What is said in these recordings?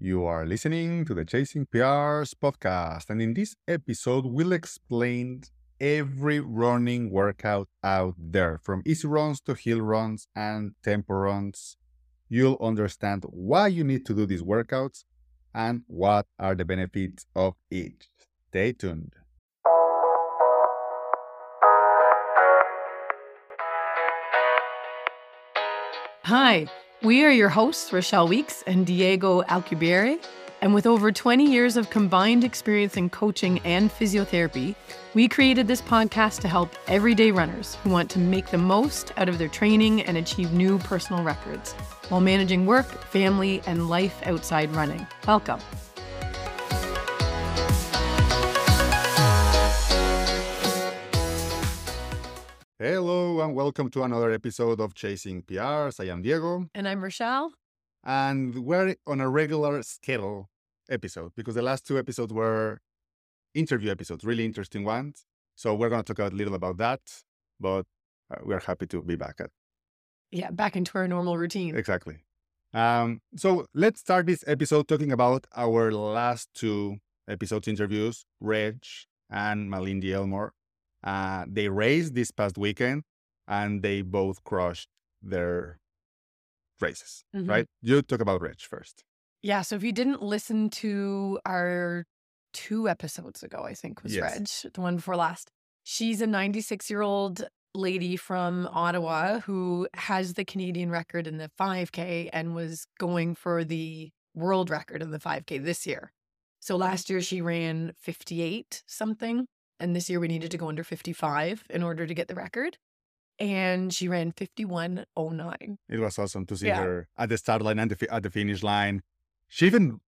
You are listening to the Chasing PRs podcast, and in this episode, we'll explain every running workout out there from easy runs to hill runs and tempo runs. You'll understand why you need to do these workouts and what are the benefits of each. Stay tuned. Hi, we are your hosts, Rochelle Weeks and Diego Alcubierre. And with over 20 years of combined experience in coaching and physiotherapy, we created this podcast to help everyday runners who want to make the most out of their training and achieve new personal records while managing work, family, and life outside running. Welcome. Hello, and welcome to another episode of Chasing PRs. I am Diego, And I'm Rochelle. and we're on a regular schedule episode because the last two episodes were interview episodes, really interesting ones. So we're going to talk a little about that, but uh, we're happy to be back at Yeah, back into our normal routine. exactly. Um, so let's start this episode talking about our last two episodes interviews, Reg and Malindi Elmore. Uh, they raced this past weekend and they both crushed their races, Mhm. right? You talk about Reg first. Yeah, so if you didn't listen to our two episodes ago, I think was Yes. Reg, the one before last. She's a 96 year old lady from Ottawa who has the Canadian record in the 5K and was going for the world record in the 5K this year. So last year she ran 58 something, and this year we needed to go under 55 in order to get the record. And she ran 51.09. It was awesome to see Yeah. her at the start line and the, at the finish line. She even,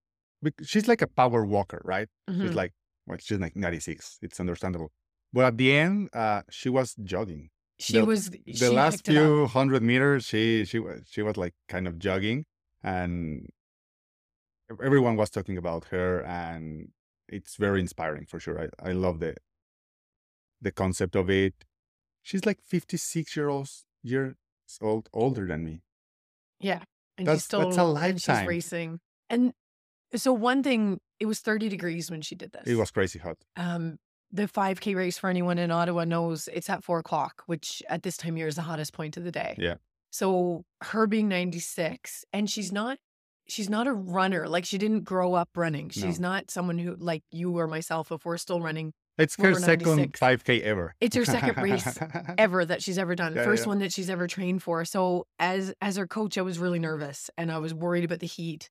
she's like a power walker, right? She's Mhm. like, well, she's like 96. It's understandable. But at the end, uh, she was jogging. She the- was The she last picked it up. few hundred meters, she she was she was like kind of jogging, and everyone was talking about her, and it's very inspiring for sure. I, I love the the concept of it. She's like 56 year old years old older than me. Yeah. And That's- she's still that's a and she's lifetime. racing. And so one thing, it was 30 degrees when she did this. It was crazy hot. um the 5K race for anyone in Ottawa knows it's at four o'clock, which at this time of year is the hottest point of the day. Yeah. So her being 96, and she's not she's not a runner. Like she didn't grow up running. She's not someone who like you or myself, if we're still running It's her second 96. 5K ever. It's her second race ever that she's ever done. Yeah, First yeah. one that she's ever trained for. So as as her coach, I was really nervous and I was worried about the heat.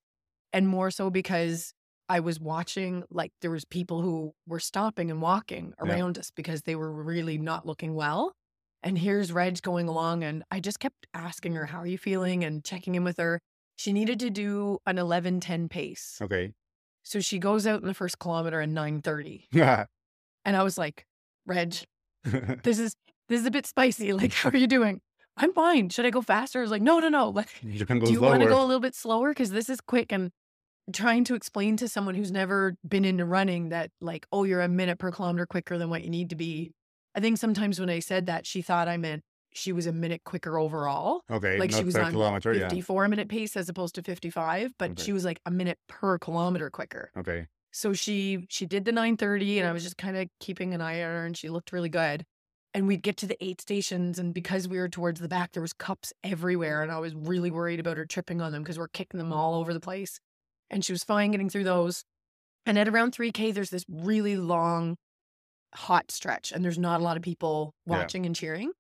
And more so because I was watching like there was people who were stopping and walking Yeah. around us because they were really not looking well. And here's Reg going along and I just kept asking her, How are you feeling? and checking in with her. She needed to do an 11 10 pace. Okay. So she goes out in the first kilometer at 9 30. And I was like, Reg, this is this is a bit spicy. Like, how are you doing? I'm fine. Should I go faster? I was like, no, no, no. Like, you can go do you want to go a little bit slower? Because this is quick. And trying to explain to someone who's never been into running that, like, oh, you're a minute per kilometer quicker than what you need to be. I think sometimes when I said that, she thought I meant she was a minute quicker overall, okay, like she was on kilometer. Yeah. 54 minute pace as opposed to 55. But Okay. she was like a minute per kilometer quicker. Okay. So she she did the 930 and I mm-hmm. was just kind of keeping an eye on her and she looked really good. And we'd get to the aid stations and because we were towards the back, there was cups everywhere. And I was really worried about her tripping on them because we're kicking them all over the place. And she was fine getting through those. And at around 3K, there's this really long, hot stretch, and there's not a lot of people Yeah. watching and cheering.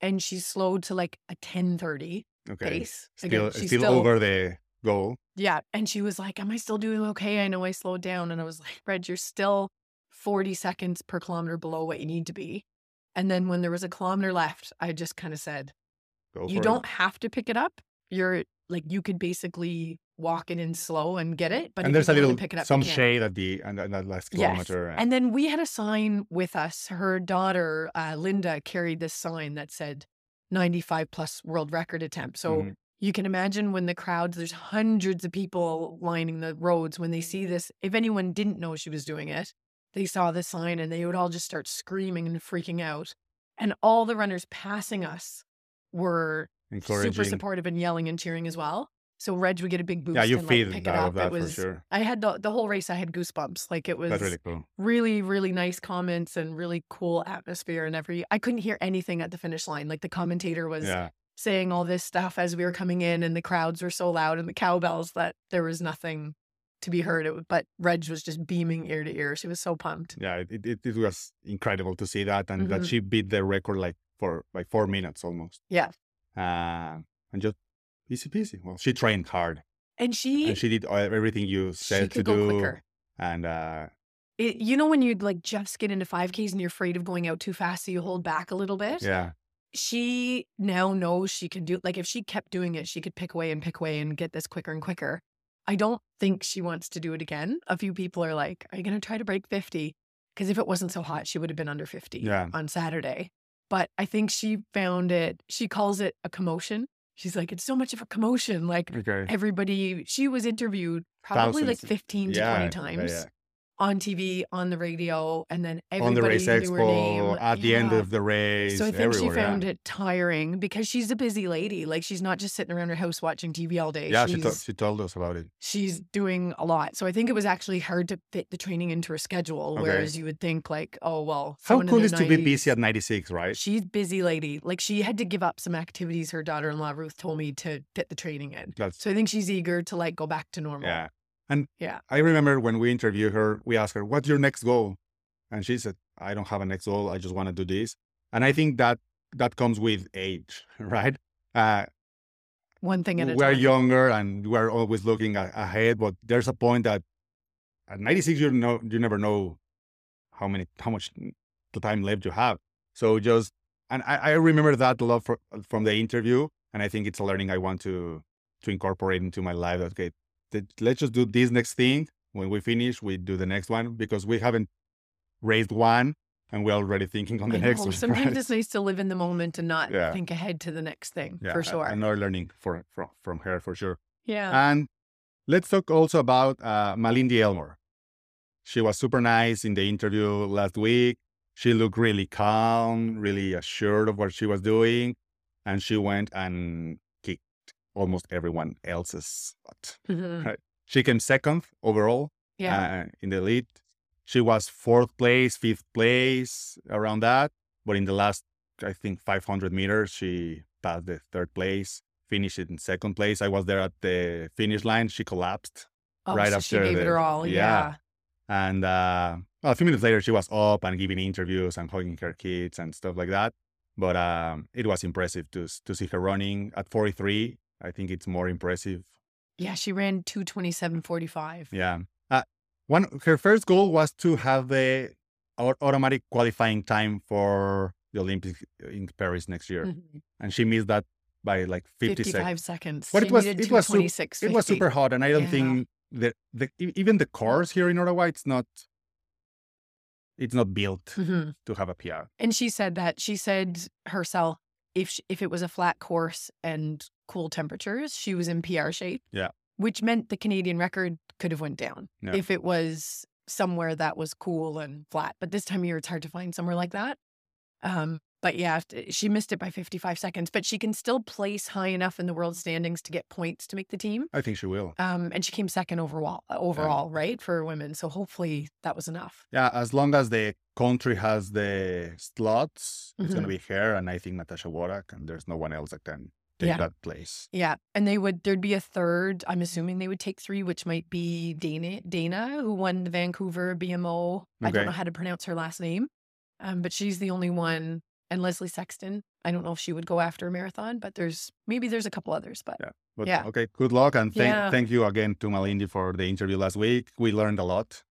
And she slowed to like a 1030 Okay. pace. Still, Again, she's still, over the goal. yeah. And she was like, Am I still doing okay? I know I slowed down. And I was like, Reg, you're still 40 seconds per kilometer below what you need to be. And then when there was a kilometer left, I just kind of said, Go You don't have to pick it up. You're like, you could basically walk it in slow and get it. But and there's a little pick it up, some shade at the and and that last kilometer. Yes. kilometer. And then we had a sign with us. Her daughter, uh, Linda, carried this sign that said 95 plus world record attempt. So Mhm. You can imagine when the crowds, there's hundreds of people lining the roads. When they see this, if anyone didn't know she was doing it, they saw the sign and they would all just start screaming and freaking out. And all the runners passing us were super supportive and yelling and cheering as well. So Reg would get a big boost Yeah, you and like, feed pick it up. that it was for sure. I had the, the whole race. I had goosebumps. Like it was That's really cool. really, really nice comments and really cool atmosphere and every. I couldn't hear anything at the finish line. Like the commentator was Yeah. Saying all this stuff as we were coming in, and the crowds were so loud and the cowbells that there was nothing to be heard. It, but Reg was just beaming ear to ear. She was so pumped. Yeah, it, it, it was incredible to see that and that Mhm. she beat the record like for like four minutes almost. Yeah. Uh, and just easy peasy. Well, she trained hard And she, and she did everything you said to do. quicker. And uh, It, you know when you'd like just get into 5Ks and you're afraid of going out too fast, so you hold back a little bit. yeah, She now knows she can do. Like if she kept doing it, she could pick away and pick away and get this quicker and quicker. I don't think she wants to do it again. A few people are like, "Are you going to try to break 50?" Because if it wasn't so hot, she would have been under 50 Yeah. on Saturday. But I think she found it. She calls it a commotion. She's like, "It's so much of a commotion." Like okay. everybody, she was interviewed probably like 15 to Yeah, 20 yeah, times yeah. On TV, on the radio, and then everybody On the race knew her name. expo, at the end of the race, So I think she found yeah. it tiring because she's a busy lady. Like she's not just sitting around her house watching TV all day. Yeah, she, to- she told us about it. she's doing a lot. So I think it was actually hard to fit the training into her schedule. Okay. Whereas you would think like, oh well, How cool is to be busy at 96, right? She's busy lady. Like she had to give up some activities. Her daughter-in-law Ruth told me to fit the training in. That's So I think she's eager to like go back to normal. Yeah. And Yeah. I remember when we interviewed her, we asked her, What's your next goal? And she said, I don't have a next goal. I just want to do this. And I think that that comes with age, right? Uh, One thing at a we're time. younger and we're always looking a- ahead, but there's a point that at 96, you know, you never know how many, how much the time left you have. So just, and I, I remember that a lot for, from the interview. And I think it's a learning I want to, to incorporate into my life. Okay, let's just do this next thing. When we finish, we do the next one because we haven't raised one and we're already thinking on the I next know. one. Sometimes right? it's nice to live in the moment and not Yeah. think ahead to the next thing. yeah, for sure. Another learning for, from, from her for sure. yeah. And let's talk also about uh, Malindi Elmore. She was super nice in the interview last week. She looked really calm, really assured of what she was doing. And she went and almost everyone else's butt. Mhm. right. She came second overall Yeah. uh, in the lead. She was fourth place, fifth place, around that. But in the last, I think, 500 meters, she passed the third place, finished in second place. I was there at the finish line. She collapsed. oh, right so after she gave it her all. yeah. Yeah. And uh, well, a few minutes later, she was up and giving interviews and hugging her kids and stuff like that. But um, it was impressive to, to see her running at 43. I think it's more impressive Yeah. She ran 227.45. Yeah. Uh, one her first goal was to have the automatic qualifying time for the Olympics in Paris next year, Mhm. and she missed that by like 50 55 seconds. seconds. But She it was- it was 226. It was super hot, and I don't Yeah. think that the even the course here in Ottawa it's not it's not built hmm to have a PR. And she said that she said herself, if sh if it was a flat course and cool temperatures, she was in PR shape. Yeah. Which meant the Canadian record could have went down Yeah. if it was somewhere that was cool and flat. But this time of year, it's hard to find somewhere like that. Um, but yeah, she missed it by 55 seconds, but she can still place high enough in the world standings to get points to make the team. I think she will. Um, and she came second overall, overall, right, for women. So hopefully that was enough. Yeah, as long as the country has the slots, it's gonna Mhm. be her, and I think Natasha Wodak, and there's no one else that can take Yeah. that place. Yeah, and they would there'd be a third. I'm assuming they would take three, which might be Dana Dana, who won the Vancouver BMO. I don't know how to pronounce her last name, um, but she's the only one. And Leslie Sexton. I don't know if she would go after a marathon, but there's maybe there's a couple others. But Yeah. But Yeah. okay, good luck and thank Yeah. thank you again to Malindi for the interview last week. We learned a lot.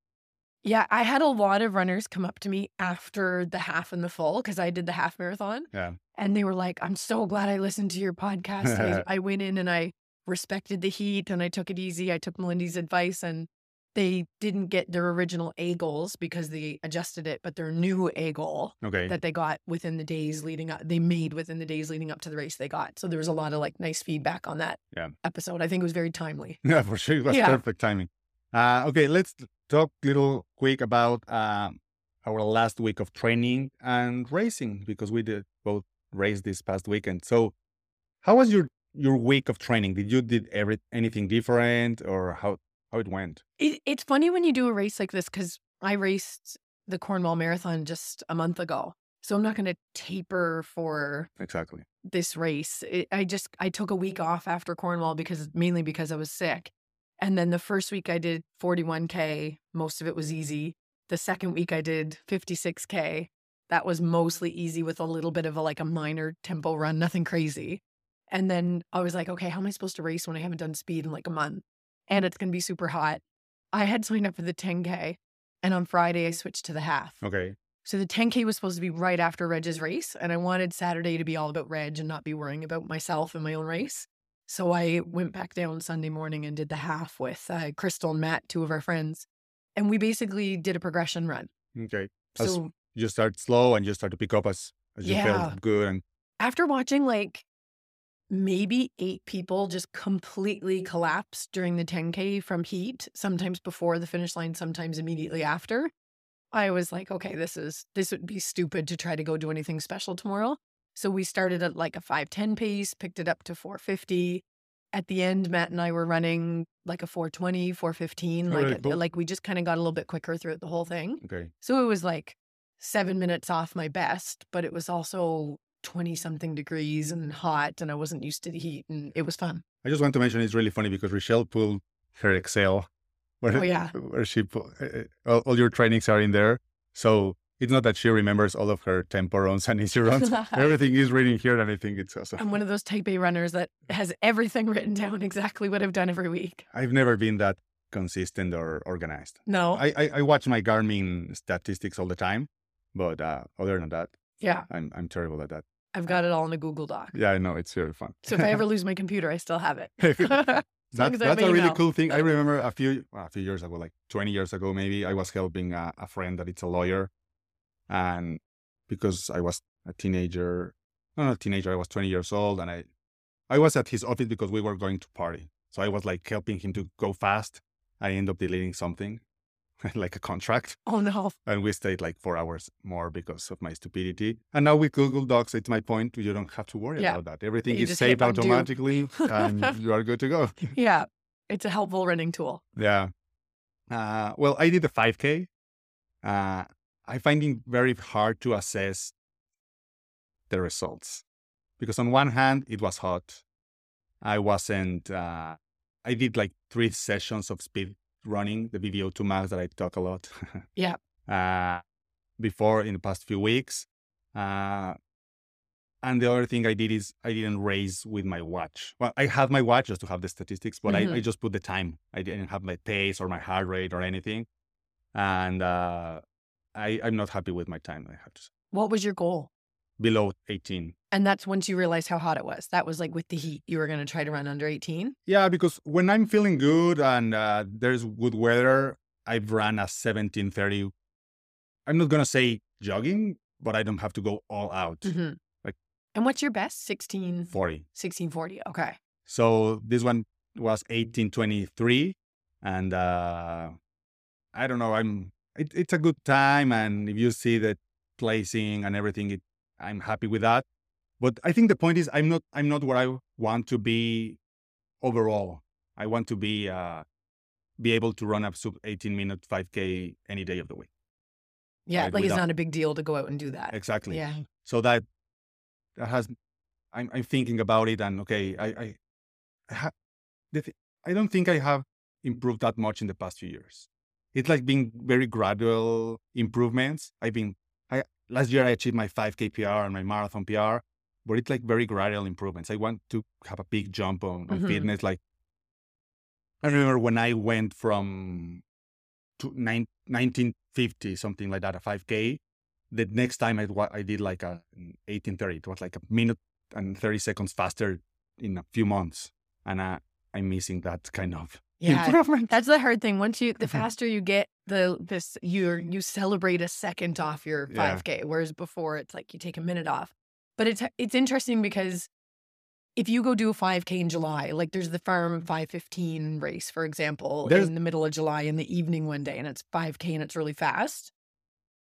Yeah, I had a lot of runners come up to me after the half and the full because I did the half marathon. Yeah. And they were like, I'm so glad I listened to your podcast. I, I went in and I respected the heat and I took it easy. I took Malindi's advice and they didn't get their original A goals because they adjusted it, but their new A goal Okay. that they got within the days leading up, they made within the days leading up to the race they got. So there was a lot of like nice feedback on that Yeah. episode. I think it was very timely. yeah, for sure. It was Yeah. perfect timing. Uh, okay, let's talk little quick about uh, our last week of training and racing because we did both race this past weekend. So, how was your your week of training? Did you did every anything different or how how it went? It, it's funny when you do a race like this because I raced the Cornwall Marathon just a month ago. So I'm not going to taper for Exactly. this race. It, I just I took a week off after Cornwall because mainly because I was sick. And then the first week I did 41k, most of it was easy. The second week I did 56k. That was mostly easy with a little bit of a like a minor tempo run, nothing crazy. And then I was like, okay, how am I supposed to race when I haven't done speed in like a month? And it's going to be super hot. I had signed up for the 10k and on Friday I switched to the half. Okay. So the 10K was supposed to be right after Reg's race, and I wanted Saturday to be all about Reg and not be worrying about myself and my own race. So I went back down Sunday morning and did the half with uh, Crystal and Matt, two of our friends, and we basically did a progression run. Okay. As So you start slow and you start to pick up as as you Yeah. feel good and after watching like maybe eight people just completely collapse during the 10K from heat, sometimes before the finish line, sometimes immediately after, I was like, okay, this is this would be stupid to try to go do anything special tomorrow. So we started at like a 510 pace, picked it up to 450. At the end, Matt and I were running like a 420, 415. Oh, Like, cool. like we just kind of got a little bit quicker throughout the whole thing. okay. So it was like seven minutes off my best, but it was also 20 something degrees and hot, and I wasn't used to the heat, and it was fun. I just want to mention it's really funny because Rochelle pulled her Excel where, Oh, yeah. where she put uh, all, all your trainings are in there. So it's not that she remembers all of her tempo runs and easy runs. Everything is written here, and I think it's awesome. I'm one of those type A runners that has everything written down exactly what I've done every week. I've never been that consistent or organized. No. I, I, I watch my Garmin statistics all the time, but uh, other than that, yeah. I'm I'm terrible at that. I've got it all in a Google Doc. Yeah, I know it's very fun. So if I ever lose my computer, I still have it. That, as I have that's a really email. cool thing. I remember a few well, a few years ago, like 20 years ago, maybe I was helping a, a friend that it's a lawyer, and because I was a teenager, no, not a teenager, I was 20 years old, and I I was at his office because we were going to party, so I was like helping him to go fast. I ended up deleting something, like a contract, Oh no. and we stayed like four hours more because of my stupidity. And now with Google Docs, it's my point. You don't have to worry Yeah. about that. Everything You is saved automatically, and you are good to go. Yeah. It's a helpful running tool. Yeah. Uh, well, I did the 5K. Uh, I find it very hard to assess the results because, on one hand, it was hot. I wasn't, uh, I did like three sessions of speed running, the VVO2 max that I talk a lot. Yeah. Uh, before in the past few weeks. Uh, and the other thing I did is I didn't race with my watch. Well, I had my watch just to have the statistics, but I, I just put the time. I didn't have my pace or my heart rate or anything. And uh, I, I'm not happy with my time, I have to say. What was your goal? Below 18. And that's once you realized how hot it was. That was like with the heat, you were going to try to run under 18. Yeah, because when I'm feeling good and uh, there's good weather, I've run a 1730. I'm not going to say jogging, but I don't have to go all out. Mhm. Like- and what's your best? 16, 40. 1640. Okay. So this one was 1823, and uh, I don't know. I'm. It, it's a good time, and if you see the placing and everything, it, I'm happy with that. But I think the point is, I'm not. I'm not where I want to be overall. I want to be uh, be able to run a sub 18 minute 5k any day of the week. Yeah. Right, like it's not a big deal to go out and do that. Exactly. Yeah. So that that has I'm I'm thinking about it and okay, I I I, ha, the th- I don't think I have improved that much in the past few years. It's like being very gradual improvements. I've been I last year I achieved my 5k PR and my marathon PR, but it's like very gradual improvements. I want to have a big jump on, on Mhm. fitness. Like I remember when I went from to nine, 1950 something like that a 5k the next time I, I did like a 1830 it was like a minute and 30 seconds faster in a few months and I, i'm missing that kind of Yeah. That's the hard thing. Once you, the faster you get, the this you you celebrate a second off your Yeah. 5K, whereas before it's like you take a minute off. But it's it's interesting because if you go do a 5K in July, like there's the Farm 515 race, for example, There's- in the middle of July in the evening one day, and it's 5K and it's really fast.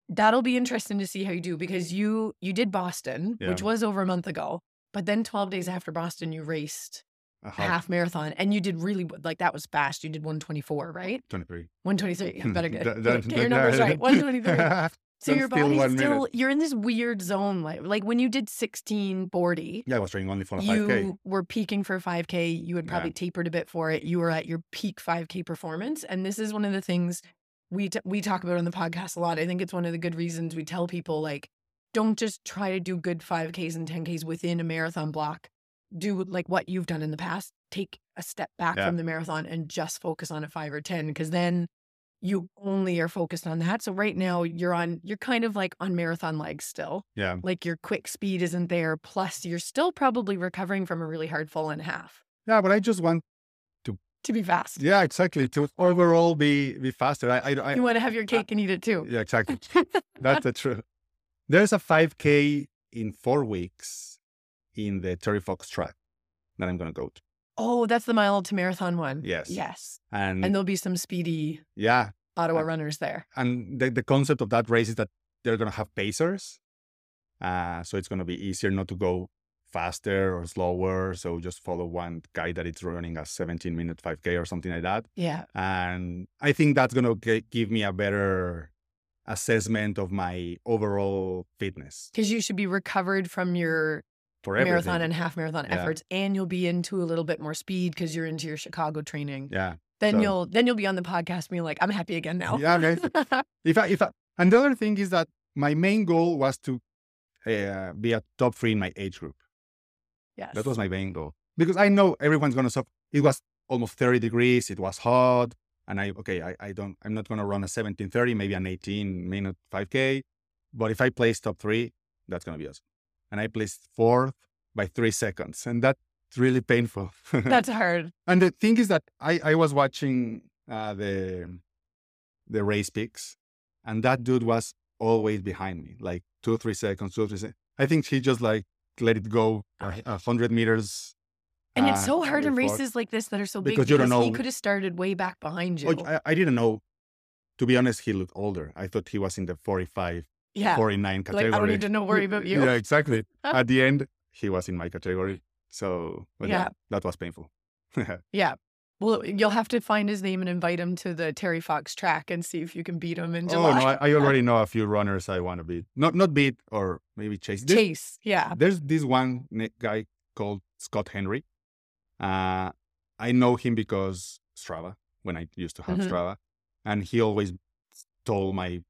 That'll be interesting to see how you do because you you did Boston, which was over a month ago, But then 12 days after Boston, you raced A half, marathon and you did really like that was fast. You did 124, right? 23. 123. Yeah, better get, That- get, that- get your that- numbers right. 123. So your body's still you're in this weird zone like like when you did 1640 yeah, I was training only for a 5K. you were peaking for 5k you had Yeah. probably tapered a bit for it you were at your peak 5k performance and this is one of the things we t- we talk about on the podcast a lot i think it's one of the good reasons we tell people like don't just try to do good 5ks and 10ks within a marathon block do like what you've done in the past take a step back Yeah. from the marathon and just focus on a 5 or 10 because then you only are focused on that so right now you're on you're kind of like on marathon legs still Yeah. like your quick speed isn't there. Plus, you're still probably recovering from a really hard fall and a half Yeah, but I just want, to to be fast. yeah, exactly, to overall be be faster. I, I, I You want to have your cake and eat it too. yeah, exactly. That's the truth. There's a 5K in four weeks in the Terry Fox track that I'm going to go to. Oh, that's the mile to marathon one. Yes. Yes. And, And there'll be some speedy yeah, Ottawa Uh, runners there. and the, the concept of that race is that they're going to have pacers. Uh, so it's going to be easier not to go faster or slower. So just follow one guy that is running a 17 minute 5K or something like that. Yeah. And I think that's going to give me a better assessment of my overall fitness Because you should be recovered from your for marathon and half marathon Yeah. efforts, and you'll be into a little bit more speed because you're into your Chicago training. yeah. Then so- you'll then you'll be on the podcast being like, I'm happy again now. Yeah. Okay. if I, if I, and the other thing is that my main goal was to uh, be a top three in my age group. yes. That was my main goal because I know everyone's gonna suffer. It was almost 30 degrees. It was hot, and I okay, I, I don't, I'm not gonna run a 17:30, maybe an 18 minute 5K. But if I place top three, that's gonna be awesome. And I placed fourth by three seconds, and that's really painful. That's hard. and the thing is that I I was watching uh, the the race pics, and that dude was always behind me, like two three seconds, two three seconds. I think he just like let it go a hundred meters. And it's uh, so hard in races like this that are so big Because you don't know. he could have started way back behind you. Oh, I, I didn't know. To be honest, he looked older. I thought he was in the 45, yeah. 49 Like category. I don't need to know worry about you. Yeah, exactly. At the end, he was in my category. So, yeah. Yeah. that was painful. Yeah. Well, you'll have to find his name and invite him to the Terry Fox track and see if you can beat him in oh no, I, I already know a few runners I want to beat. Not not beat or maybe chase. There's, Chase. Yeah. there's this one guy called Scott Henry. Uh, I know him because Strava when I used to have Mhm. Strava, and he always stole my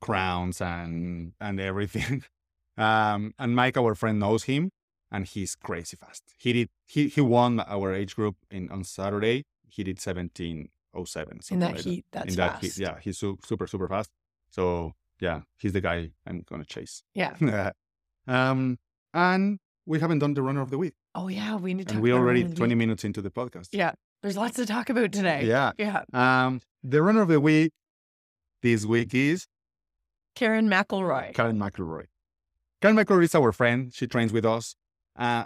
crowns and and everything. um, and Mike, our friend, knows him, and he's crazy fast. He did he he won our age group in on Saturday. He did seventeen oh seven. In that like heat. That's in that fast. heat, yeah, he's su- super super fast. So yeah, he's the guy I'm gonna chase. Yeah. um, and we haven't done the runner of the week, Oh yeah. We need to. and we're already Runner of the 20 Week. minutes into the podcast. Yeah. There's lots to talk about today. Yeah. Yeah. Um, the runner of the week this week is Karen McElroy. Karen McElroy. Karen McElroy is our friend. She trains with us. Uh,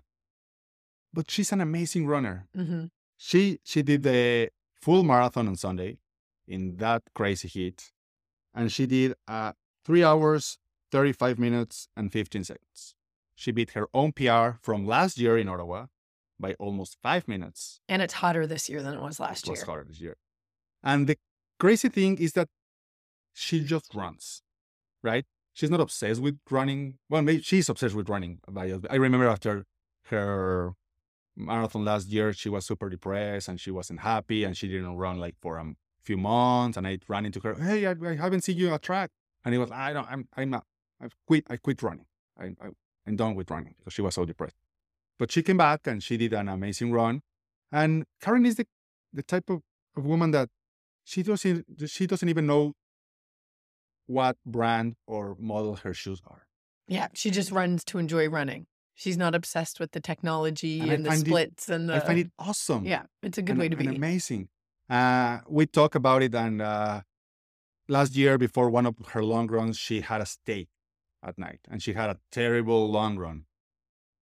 but she's an amazing runner. hmm She she did the full marathon on Sunday in that crazy heat, and she did uh, three hours, 35 minutes, and 15 seconds. She beat her own PR from last year in Ottawa by almost five minutes. And it's hotter this year than it was last It was year. harder this year. And the crazy thing is that she just runs, right? She's not obsessed with running. Well, maybe she's obsessed with running. I remember after her marathon last year, she was super depressed and she wasn't happy and she didn't run like for a few months. And I ran into her, hey, I, I haven't seen you at track. And it was, I don't, I'm, I'm not, I've quit, I quit running. I, I, I'm done with running because she was so depressed. But she came back and she did an amazing run. And Karen is the, the type of, of woman that she doesn't she doesn't even know what brand or model her shoes are. Yeah. She just runs to enjoy running. She's not obsessed with the technology And and, the find it- splits and the. I find it awesome. Yeah. It's a good and, way to and be. amazing. Uh, we talk about it, and uh, last year before one of her long runs, she had a steak at night, and she had a terrible long run,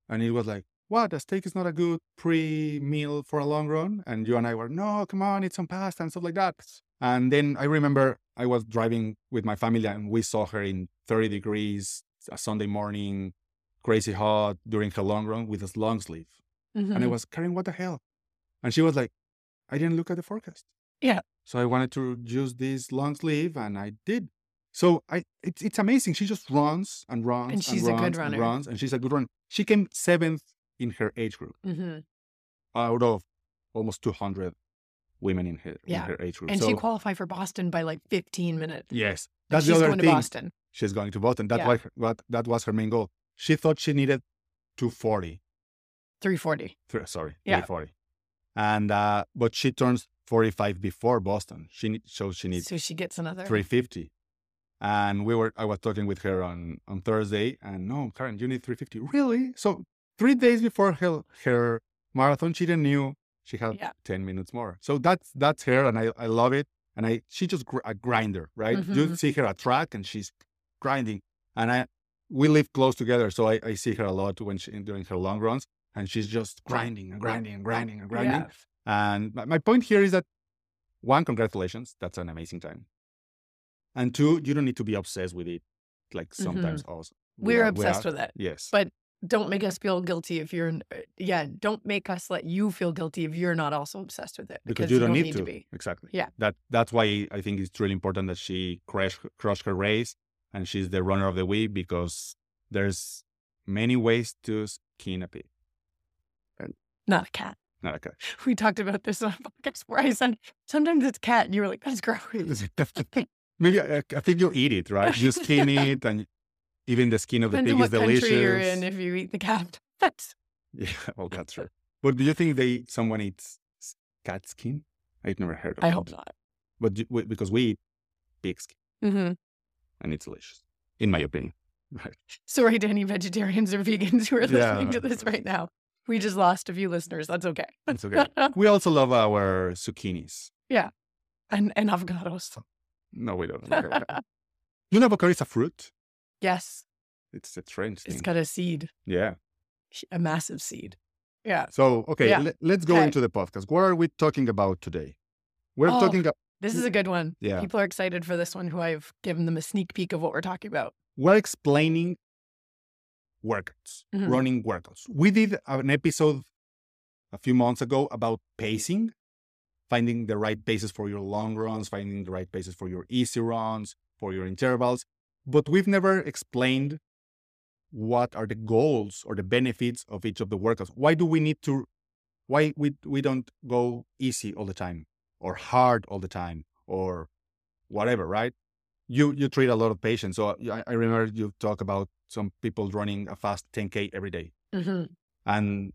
and it was like, "What? A steak is not a good pre-meal for a long run." And you and I were, "No, come on, eat some pasta and stuff like that." And then I remember I was driving with my family, and we saw her in 30 degrees a Sunday morning, crazy hot during her long run with a long sleeve. And I Mhm. was, Karen, what the hell? And she was like, I didn't look at the forecast. Yeah. So I wanted to use this long sleeve and I did. So I it's it's amazing. She just runs and runs And she's a good runs runner. And runs and she's a good runner. She came seventh in her age group Mhm. out of almost 200 women in her Yeah. in her age group. And so she qualified for Boston by like 15 minutes. yes, that's she's the other going thing. to Boston. She's going to Boston. That's Yeah. why her, what that was her main goal. She thought she needed 240. 340. Three, sorry, Yeah. 340. And uh, but she turns 45 before Boston. She need, so she needs So she gets another. 350. And we were I was talking with her on on Thursday, and no, Karen, you need 350. Really? So three days before her her marathon, she didn't knew she had Yeah. 10 minutes more. So that's that's her, and I I love it. And I she just gr- a grinder, right? You Mhm. see her at track, and she's grinding. And I we live close together, so I, I see her a lot when she during her long runs, and she's just grinding and grinding and grinding and grinding. Yeah. And my, my point here is that one, congratulations, that's an amazing time. And two, you don't need to be obsessed with it, like sometimes also. Mm-hmm. We're are- obsessed are. with it. Yes. But don't make us feel guilty if you're, uh, yeah, don't make us let you feel guilty if you're not also obsessed with it. because you don't, need, to. be. Exactly. Yeah. That that's why I think it's really important that she crash crushed her race and she's the runner of the week because there's many ways to skin a pig. Not a cat. Not a cat. We talked about this on a podcast where I said, sometimes it's cat. And you were like, that's gross. Maybe I, I think you eat it, right? You skin it, and even the skin of the Depends pig is what delicious. country you're in if you eat the cat. Yeah, well, that's true. But do you think they someone eats cat skin? I've never heard of I it. hope not. But do, we- because we eat pig skin hmm and it's delicious, in my opinion. Right. Sorry to any vegetarians or vegans who are listening Yeah. to this right now. We just lost a few listeners. That's okay. That's okay. we also love our zucchinis. Yeah, and, and avocados. No, we don't. you know, avocado is a fruit. Yes, It's a strange thing. it's got a seed, yeah. a massive seed. Yeah. So, okay, Yeah. le- let's go Okay. into the podcast. What are we talking about today? We're Oh, talking about, This is a good one. Yeah. People are excited for this one who I've given them a sneak peek of what we're talking about. we're explaining workouts, Mhm. running workouts. We did an episode a few months ago about pacing, finding the right paces for your long runs, finding the right paces for your easy runs, for your intervals. But we've never explained what are the goals or the benefits of each of the workouts. Why do we need to, why we, we don't go easy all the time or hard all the time or whatever, right? You, you treat a lot of patients. So I, I remember you talk about some people running a fast 10K every day hmm and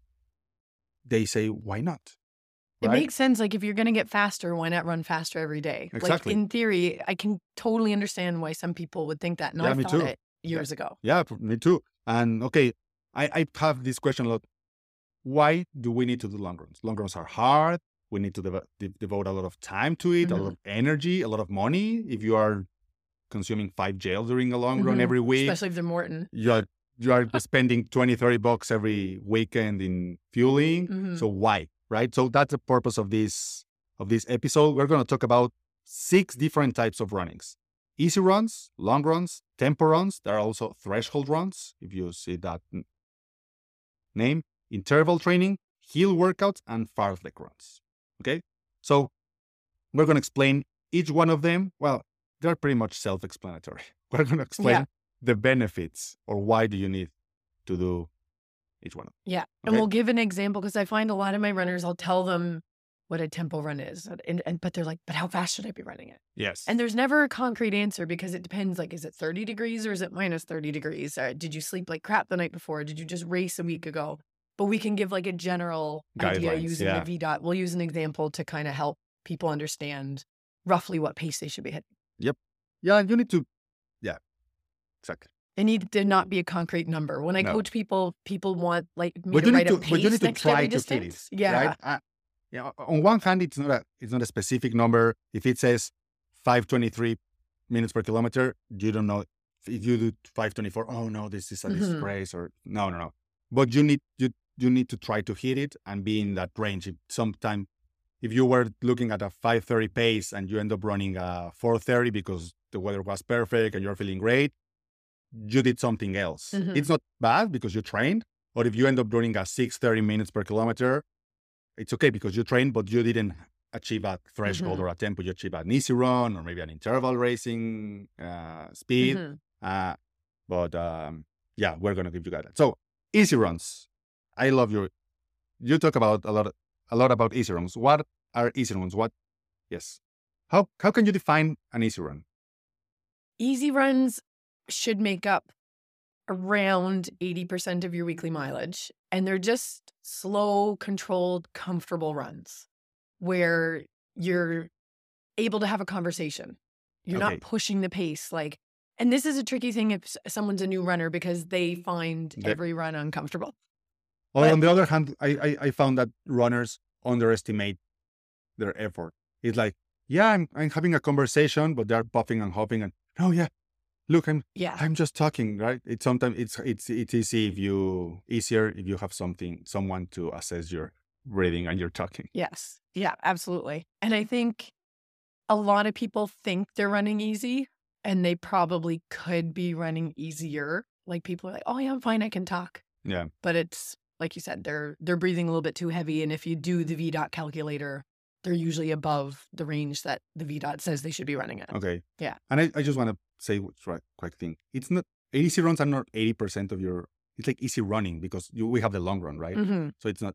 they say, why not? It Right? makes sense. Like if you're going to get faster, why not run faster every day? Exactly. Like in theory, I can totally understand why some people would think that. And Yeah, I me thought too. it years ago. Yeah, me too. And okay, I, I have this question a lot. Why do we need to do long runs? Long runs are hard. We need to de- devote a lot of time to it, a Mhm. lot of energy, a lot of money. If you are consuming five gels during a long run Mhm. every week, Especially if they're Maurten. you are, you are spending 20, 30 bucks every weekend in fueling. Mhm. So why? Right? So that's the purpose of this of this episode. We're going to talk about six different types of runnings. Easy runs, long runs, tempo runs. There are also threshold runs, if you see that name, interval training, hill workouts, and fartlek runs. Okay? So we're going to explain each one of them. Well, they're pretty much self-explanatory. We're going to explain Yeah. the benefits or why do you need to do each one of them. Yeah. And we'll give an example because I find a lot of my runners, I'll tell them what a tempo run is. And, and but they're like, but how fast should I be running it? Yes. And there's never a concrete answer because it depends. Like, is it 30 degrees or is it minus 30 degrees? Uh, did you sleep like crap the night before? Did you just race a week ago? But we can give like a general idea using yeah. the VDOT. We'll use an example to kind of help people understand roughly what pace they should be hitting. Yep. Yeah, you need to. Yeah, exactly. It need to not be a concrete number. When I No. coach people, people want like me But to you need write to, a pace but you need to next try to fit it. Yeah. Right? Uh, yeah. On one hand, it's not a it's not a specific number. If it says 523 minutes per kilometer, you don't know. If you do 524, oh no, this is a Mhm. disgrace. Or no, no, no. But you need you you need to try to hit it and be in that range. If sometime, if you were looking at a 530 pace and you end up running a 430 because the weather was perfect and you're feeling great, you did something else. Mhm. It's not bad because you trained, or if you end up doing a six, 30 minutes per kilometer, it's okay because you trained, but you didn't achieve a threshold Mhm. or a tempo. You achieve an easy run or maybe an interval racing uh, speed. Mhm. Uh, but um, yeah, we're gonna give you guys that. So easy runs. I love your. You talk about a lot, a lot about easy runs. What are easy runs? What? Yes. How how can you define an easy run? Easy runs should make up around 80% of your weekly mileage. And they're just slow, controlled, comfortable runs where you're able to have a conversation. You're Okay. not pushing the pace. Like, and this is a tricky thing if someone's a new runner because they find The- every run uncomfortable. Well, But- on the other hand, I, I I found that runners underestimate their effort. It's like, yeah, I'm I'm having a conversation, but they're puffing and hopping and oh yeah, look, I'm Yeah. I'm just talking, right? It's sometimes it's it's it's easy if you easier if you have something someone to assess your breathing and your talking. Yes. Yeah, absolutely. And I think a lot of people think they're running easy and they probably could be running easier. Like people are like, "Oh, yeah, I'm fine, I can talk." Yeah. But it's like you said, they're they're breathing a little bit too heavy and if you do the VDOT calculator, they're usually above the range that the VDOT says they should be running at. Okay. Yeah. And I, I just want to say what's right quick thing. It's not easy runs are not eighty percent of your. It's like easy running because you, we have the long run, right? Mhm. So it's not.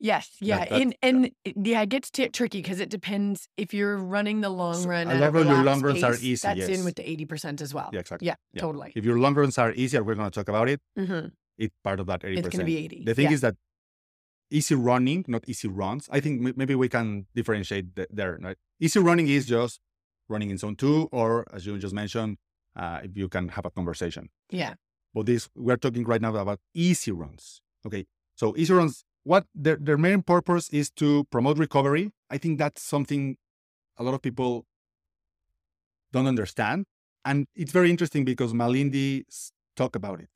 Yes, yeah, that- and and it- yeah, it gets t- tricky because it depends if you're running the long So run. lot of your long runs are pace, easy, That's yes. in with the eighty percent as well. Yeah, exactly. Yeah, Yeah. totally. If your long runs are easier, we're going to talk about it. hmm It's part of that eighty It's going to percent. be eighty. The thing yeah. is that easy running, not easy runs. I think m- maybe we can differentiate th- there. Right? Easy running is just running in zone two, or as you just mentioned, uh, if you can have a conversation. yeah, But this we're talking right now about easy runs. Okay, so easy runs. What their their main purpose is to promote recovery. I think that's something a lot of people don't understand, and it's very interesting because Malindi talked about it.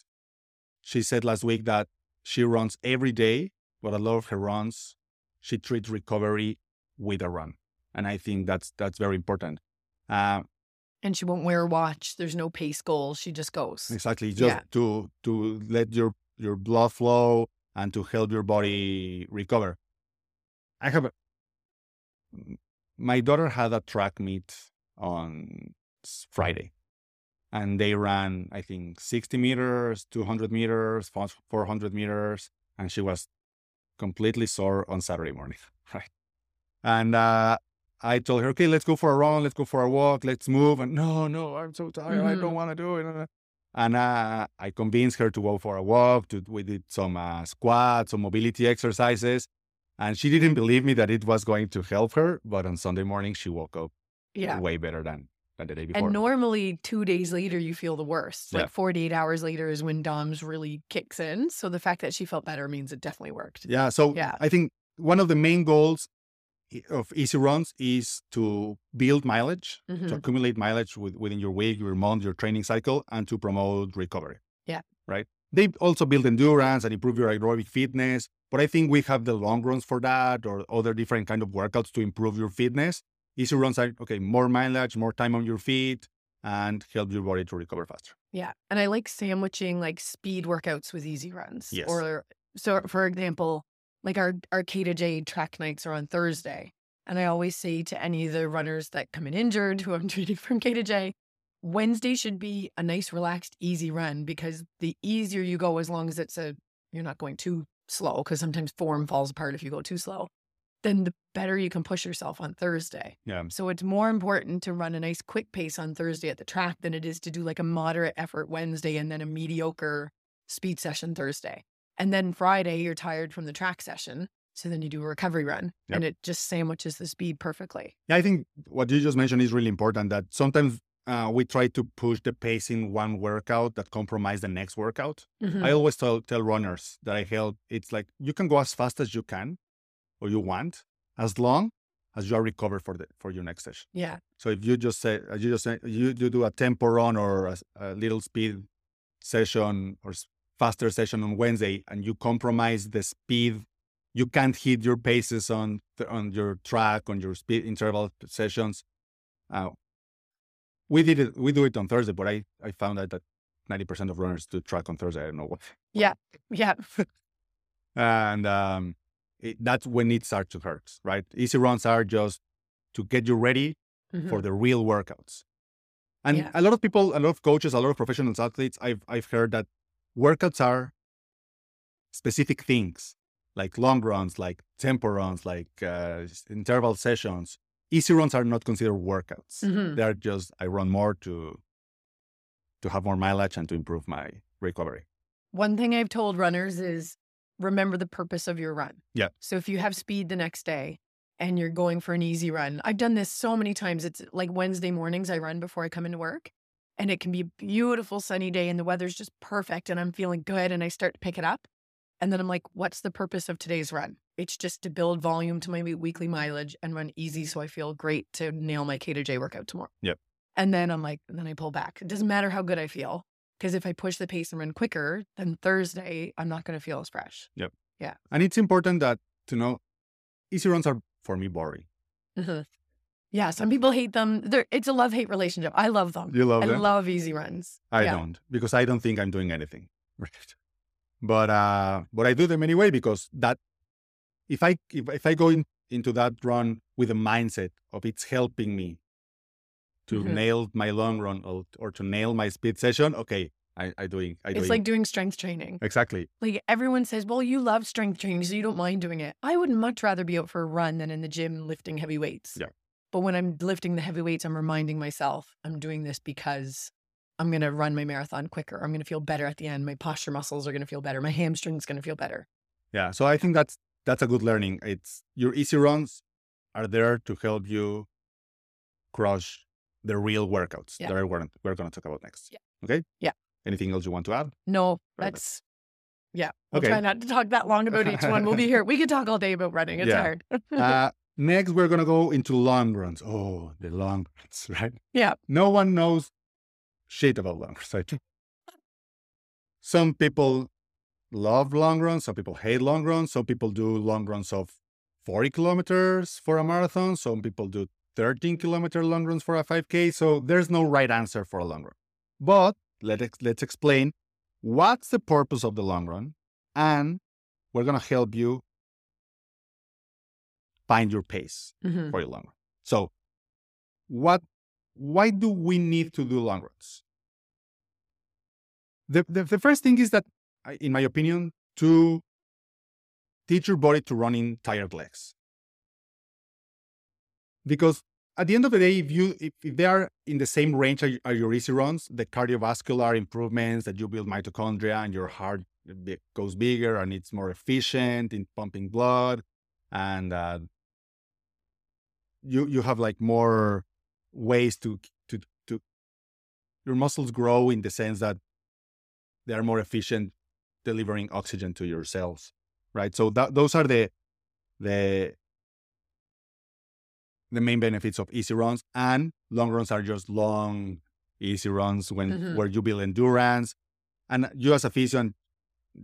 She said last week that she runs every day, but a lot of her runs she treats recovery with a run, and I think that's that's very important. Uh, and she won't wear a watch. There's no pace goal. She just goes. Exactly. Just Yeah. to to let your your blood flow and to help your body recover. I have a, my daughter had a track meet on Friday, and they ran I think sixty meters, two hundred meters, four hundred meters, and she was completely sore on Saturday morning, right? And uh, I told her, okay, let's go for a run, let's go for a walk, let's move. And no, no, I'm so tired, I don't Mhm. want to do it. And uh, I convinced her to go for a walk. To, we did some uh, squats, some mobility exercises. And she didn't believe me that it was going to help her. But on Sunday morning, she woke up Yeah. way better than, than the day before. And normally, two days later, you feel the worst. Yeah. Like 48 hours later is when DOMS really kicks in. So the fact that she felt better means it definitely worked. Yeah. So Yeah. I think one of the main goals of easy runs is to build mileage, to Mhm. accumulate mileage with, within your week, your month, your training cycle, and to promote recovery. Yeah. Right. They also build endurance and improve your aerobic fitness. But I think we have the long runs for that or other different kind of workouts to improve your fitness. Easy runs are okay, more mileage, more time on your feet, and help your body to recover faster. Yeah. And I like sandwiching like speed workouts with easy runs. Yes. Or so for example, like our our K to J track nights are on Thursday. And I always say to any of the runners that come in injured who I'm treating from K to J, Wednesday should be a nice, relaxed, easy run because the easier you go, as long as it's a you're not going too slow, because sometimes form falls apart if you go too slow, then the better you can push yourself on Thursday. Yeah. So it's more important to run a nice quick pace on Thursday at the track than it is to do like a moderate effort Wednesday and then a mediocre speed session Thursday. And then Friday, you're tired from the track session. So then you do a recovery run Yep. and it just sandwiches the speed perfectly. Yeah, I think what you just mentioned is really important. That sometimes uh, we try to push the pace in one workout that compromise the next workout. Mhm. I always tell tell runners that I help. It's like you can go as fast as you can, or you want, as long as you are recovered for the for your next session. yeah. So if you just say you just say you, you do a tempo run or a, a little speed session or faster session on Wednesday, and you compromise the speed, you can't hit your paces on on your track on your speed interval sessions. Uh, we did it. We do it on Thursday, but I I found out that 90% of runners do track on Thursday. I don't know what. Yeah. Yeah. and um, it, that's when it starts to hurt, right? Easy runs are just to get you ready Mhm. for the real workouts. And Yeah. a lot of people, a lot of coaches, a lot of professional athletes, I've I've heard that workouts are specific things, like long runs, like tempo runs, like uh, interval sessions. Easy runs are not considered workouts. Mhm. They are just I run more to to have more mileage and to improve my recovery. One thing I've told runners is remember the purpose of your run. Yeah. So if you have speed the next day and you're going for an easy run, I've done this so many times. It's like Wednesday mornings I run before I come into work. And it can be a beautiful sunny day and the weather's just perfect and I'm feeling good and I start to pick it up. And then I'm like, what's the purpose of today's run? It's just to build volume to my weekly mileage and run easy so I feel great to nail my K to J workout tomorrow. Yep. And then I'm like, then I pull back. It doesn't matter how good I feel. Because if I push the pace and run quicker, then Thursday I'm not going to feel as fresh. Yep. Yeah. And it's important that to know easy runs are for me boring. Mm-hmm. Yeah, some people hate them. They're, it's a love hate relationship. I love them. You love I them? love easy runs. I yeah. don't because I don't think I'm doing anything. Right. But uh but I do them anyway because that if I if, if I go in, into that run with a mindset of it's helping me to Mhm. nail my long run or, or to nail my speed session, okay, I I doing I It's doing like doing strength training. exactly. Like everyone says, well, you love strength training, so you don't mind doing it. I would much rather be out for a run than in the gym lifting heavy weights. Yeah. But when I'm lifting the heavy weights, I'm reminding myself I'm doing this because I'm going to run my marathon quicker. I'm going to feel better at the end. My posture muscles are going to feel better. My hamstring's going to feel better. Yeah. So I think that's that's a good learning. It's your easy runs are there to help you crush the real workouts Yeah. that we're, we're going to talk about next. Yeah. Okay. Yeah. Anything else you want to add? No, that's, yeah. We'll Okay. try not to talk that long about each one. We'll be here. We could talk all day about running. It's Yeah. hard. Uh, next, we're going to go into long runs. Oh, the long runs, right? Yeah. No one knows shit about long runs. Right? Some people love long runs. Some people hate long runs. Some people do long runs of 40 kilometers for a marathon. Some people do 13 kilometer long runs for a 5K. So there's no right answer for a long run. But let ex- let's explain what's the purpose of the long run. And we're going to help you find your pace Mhm. for your long run. So, what? Why do we need to do long runs? The, the the first thing is that, in my opinion, to teach your body to run in tired legs. Because at the end of the day, if you if, if they are in the same range as as your easy runs, the cardiovascular improvements that you build mitochondria and your heart goes bigger and it's more efficient in pumping blood, and uh, you you have like more ways to to to your muscles grow in the sense that they are more efficient delivering oxygen to your cells right so that those are the the the main benefits of easy runs and long runs are just long easy runs when Mhm. where you build endurance and you as a physician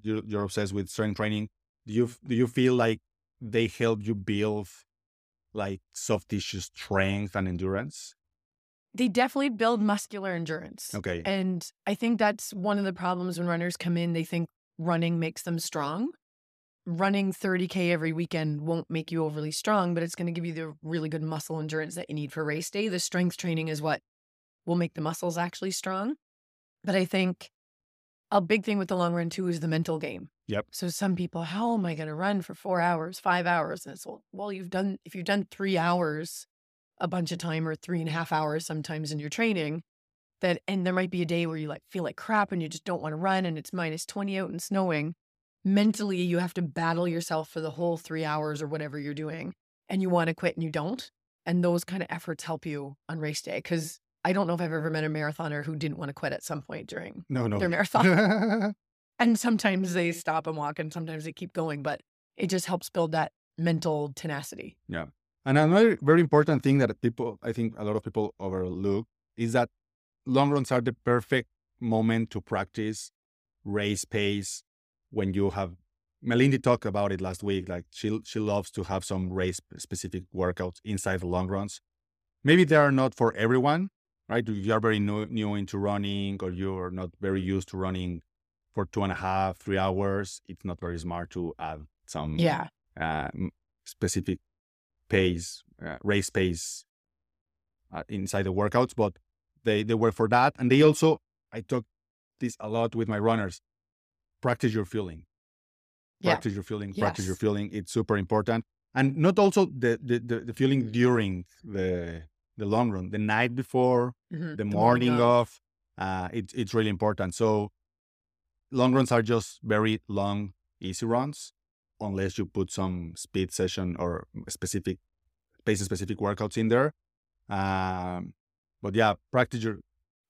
you, you're obsessed with strength training do you do you feel like they help you build like soft tissue strength and endurance They definitely build muscular endurance. okay And I think that's one of the problems when runners come in, they think running makes them strong. Running 30K every weekend won't make you overly strong, but it's going to give you the really good muscle endurance that you need for race day. The strength training is what will make the muscles actually strong. But I think a big thing with the long run too is the mental game. Yep. So some people, how am I going to run for four hours, five hours? And it's well, well, you've done if you've done three hours a bunch of time or three and a half hours sometimes in your training, that and there might be a day where you like feel like crap and you just don't want to run and it's minus 20 out and snowing mentally you have to battle yourself for the whole three hours or whatever you're doing and you want to quit and you don't and those kind of efforts help you on race day because i don't know if i've ever met a marathoner who didn't want to quit at some point during no no their marathon and sometimes they stop and walk and sometimes they keep going but it just helps build that mental tenacity Yeah. And another very important thing that people, I think a lot of people overlook is that long runs are the perfect moment to practice race pace when you have. Malindi talked about it last week. Like she she loves to have some race specific workouts inside the long runs. Maybe they are not for everyone, right? If you are very new, new into running or you're not very used to running for two and a half, three hours, it's not very smart to add some Yeah. uh, specific pace, uh, race pace uh, inside the workouts, but they, they work for that. And they also, I talk this a lot with my runners, practice your fueling. Yeah. Practice your fueling, practice your Yes. fueling. It's super important. And not also the, the, the, the fueling during the, the long run, the night before, Mhm. the morning of, uh, it's it's really important. So long runs are just very long, easy runs, unless you put some speed session or specific pace specific workouts in there. Um, but yeah, practice your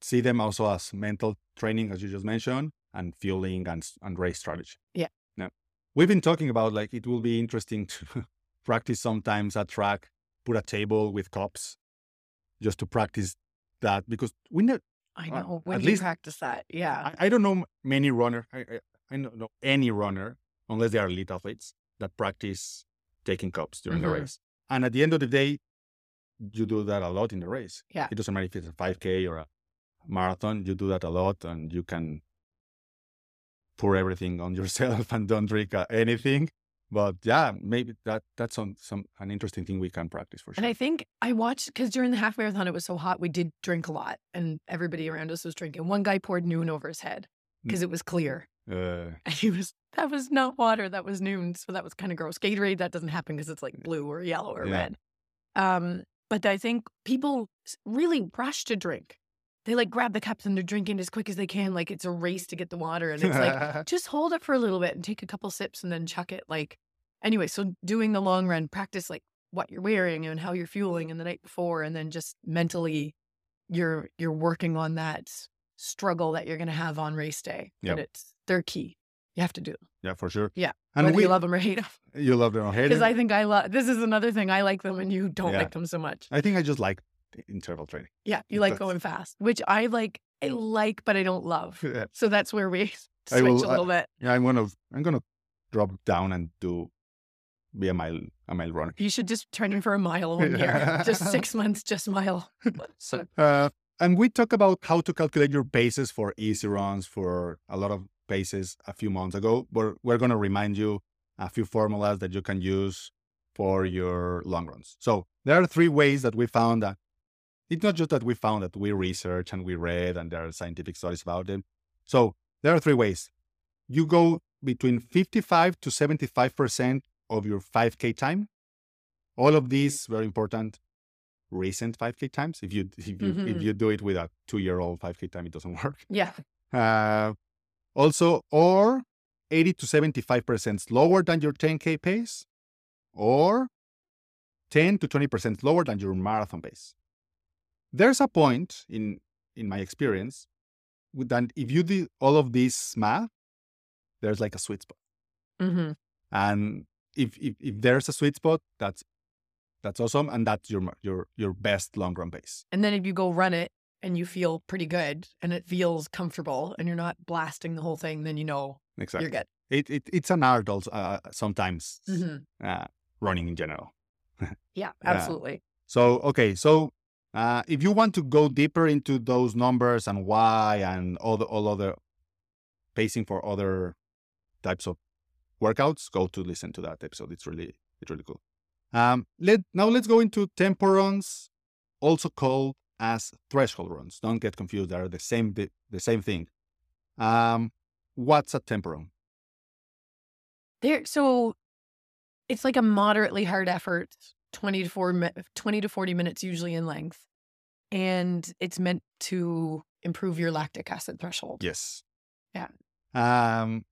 see them also as mental training, as you just mentioned, and fueling and and race strategy. Yeah. Now, we've been talking about like it will be interesting to practice sometimes at track, put a table with cups, just to practice that because we know I uh, know. When at you least- practice that? Yeah. I, I don't know many runner. I, I, I don't know any runner unless they are elite athletes that practice taking cups during the Mhm. race. And at the end of the day, you do that a lot in the race. Yeah. It doesn't matter if it's a 5K or a marathon, you do that a lot and you can pour everything on yourself and don't drink uh, anything. But yeah, maybe that that's some, some an interesting thing we can practice for sure. And I think I watched because during the half marathon it was so hot, we did drink a lot, and everybody around us was drinking. One guy poured Nuun over his head because it was clear, uh, and he was that was not water, that was Nuun, so that was kind of gross. Gatorade that doesn't happen because it's like blue or yellow or Yeah. red. Um, but I think people really rush to drink. They like grab the cups and they're drinking as quick as they can, like it's a race to get the water, and it's like just hold it for a little bit and take a couple sips and then chuck it like anyway so doing the long run practice like what you're wearing and how you're fueling and the night before and then just mentally you're you're working on that struggle that you're going to have on race day Yep. and it's they're key you have to do them. yeah, for sure. Yeah. And whether we you love them or hate them you love them or hate them. because i think i love this is another thing i like them and you don't Yeah. like them so much I think I just like interval training. yeah you like That's- going fast which i like i like but i don't love yeah, so that's where we I switch will- a little bit Yeah. I'm gonna I'm gonna drop down and do be a mile a mile runner. You should just train in for a mile one year. just six months, just mile. So Uh, and we talk about how to calculate your paces for easy runs for a lot of paces a few months ago. But we're gonna remind you a few formulas that you can use for your long runs. So there are three ways that we found that it's not just that we found that we research and we read and there are scientific studies about them. So there are three ways. You go between 55 to 75% of your 5K time. All of these very important recent 5K times. If you if you if Mhm. you do it with a two year old 5K time, it doesn't work. yeah, Uh, also, or 80 to 75% slower than your 10K pace, or 10 to 20% slower than your marathon pace. There's a point in in my experience that if you do all of this math, there's like a sweet spot. hmm And if if, if there's a sweet spot, that's that's awesome, and that's your your your best long run pace. and then if you go run it and you feel pretty good and it feels comfortable and you're not blasting the whole thing, then you know Exactly. you're good. It, it it's an art also uh, sometimes Mhm. uh, running in general. Yeah, absolutely. So okay, so uh, if you want to go deeper into those numbers and why and all the all other pacing for other types of workouts, go to listen to that episode. It's really it's really cool. Um, let now let's go into tempo runs, also called as threshold runs. Don't get confused; they're the same the, the same thing. Um, what's a tempo run? There, so it's like a moderately hard effort, 20 to 4, 20 to 40 minutes usually in length. And it's meant to improve your lactic acid threshold. Yes. Yeah. Um,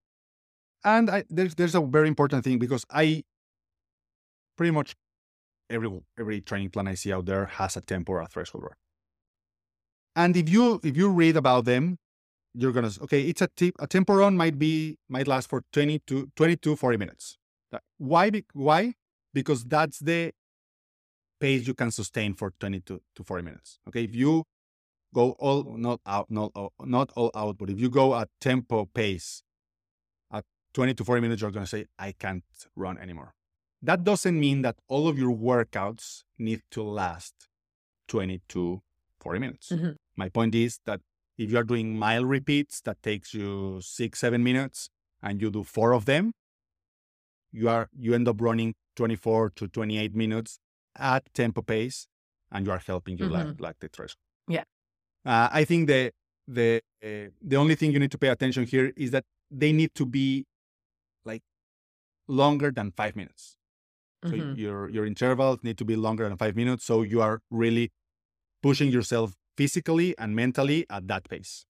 and I, there's there's a very important thing because I pretty much every every training plan I see out there has a tempo or a threshold run. And if you if you read about them, you're gonna okay. It's a tip. A tempo run might be might last for 20 to 20 to 40 minutes. Why? Why? Because that's the pace you can sustain for 20 to, to 40 minutes. Okay, if you go all not out, not not all out, but if you go at tempo pace 20 to 40 minutes, you're going to say, I can't run anymore. That doesn't mean that all of your workouts need to last 20 to 40 minutes. Mhm. My point is that if you are doing mile repeats that takes you six, seven minutes and you do four of them, you are you end up running 24 to 28 minutes at tempo pace and you are helping your Mhm. lac- lactate threshold. Yeah. Uh, I think the the uh, the only thing you need to pay attention here is that they need to be longer than five minutes. So Mhm. your your intervals need to be longer than five minutes. So you are really pushing yourself physically and mentally at that pace.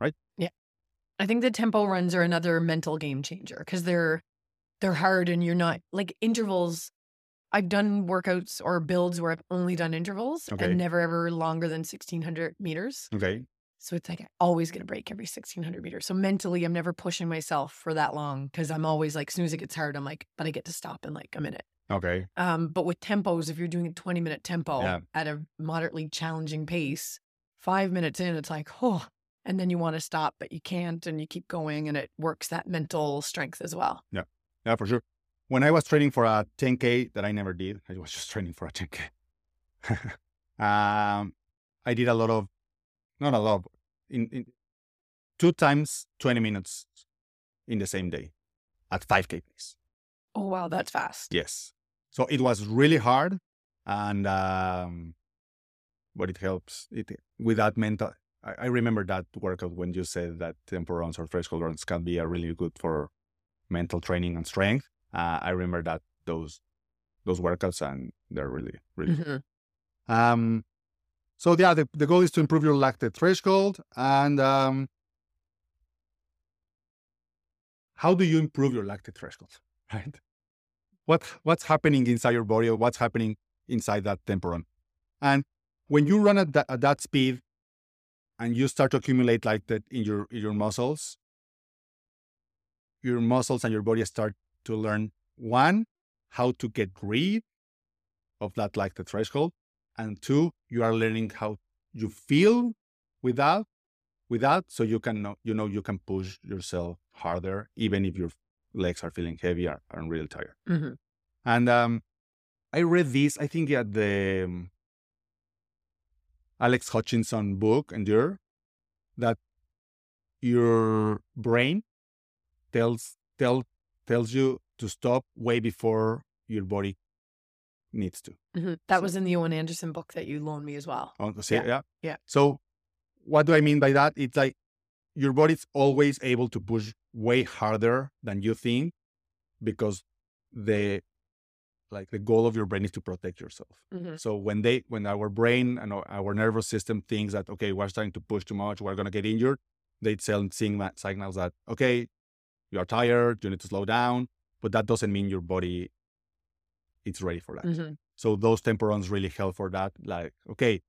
Right? Yeah. I think the tempo runs are another mental game changer because they're they're hard and you're not like intervals. I've done workouts or builds where I've only done intervals Okay. and never ever longer than sixteen hundred meters. Okay. So it's like I always get a break every sixteen hundred meters. So mentally, I'm never pushing myself for that long because I'm always like, as soon as it gets hard, I'm like, but I get to stop in like a minute. Okay. Um, but with tempos, if you're doing a 20 minute tempo Yeah. at a moderately challenging pace, five minutes in, it's like, oh, and then you want to stop, but you can't, and you keep going, and it works that mental strength as well. Yeah, yeah, for sure. When I was training for a 10K that I never did, I was just training for a 10K. um, I did a lot of, not a lot, in, in two times 20 minutes in the same day at 5K pace. Oh, wow, that's fast. Yes. So it was really hard. And, um, but it helps it with that mental. I, I remember that workout when you said that tempo runs or threshold runs can be a really good for mental training and strength. Uh, I remember that those those workouts and they're really really. Mhm. Um, so yeah, the, the goal is to improve your lactate threshold and um, how do you improve your lactate threshold, right? What what's happening inside your body or what's happening inside that tempo run? And when you run at that, at that speed and you start to accumulate lactate in your in your muscles, your muscles and your body start to learn one how to get rid of that lactate threshold, and two you are learning how you feel with that, with that, so you can know you know you can push yourself harder even if your legs are feeling heavy or and really tired. Mhm. And um, I read this, I think at the um, Alex Hutchinson book, Endure, that your brain tells tell tells you to stop way before your body needs to. Mhm. That So- was in the Owen Anderson book that you loaned me as well. Oh, see, Yeah, yeah. yeah. So what do I mean by that? It's like your body's always able to push way harder than you think because the like the goal of your brain is to protect yourself. Mhm. So when they when our brain and our- our nervous system thinks that okay, we're starting to push too much, we're gonna get injured, they send signals that okay, you are tired, you need to slow down, but that doesn't mean your body it's ready for that. Mhm. So those tempo runs really help for that. Like, okay,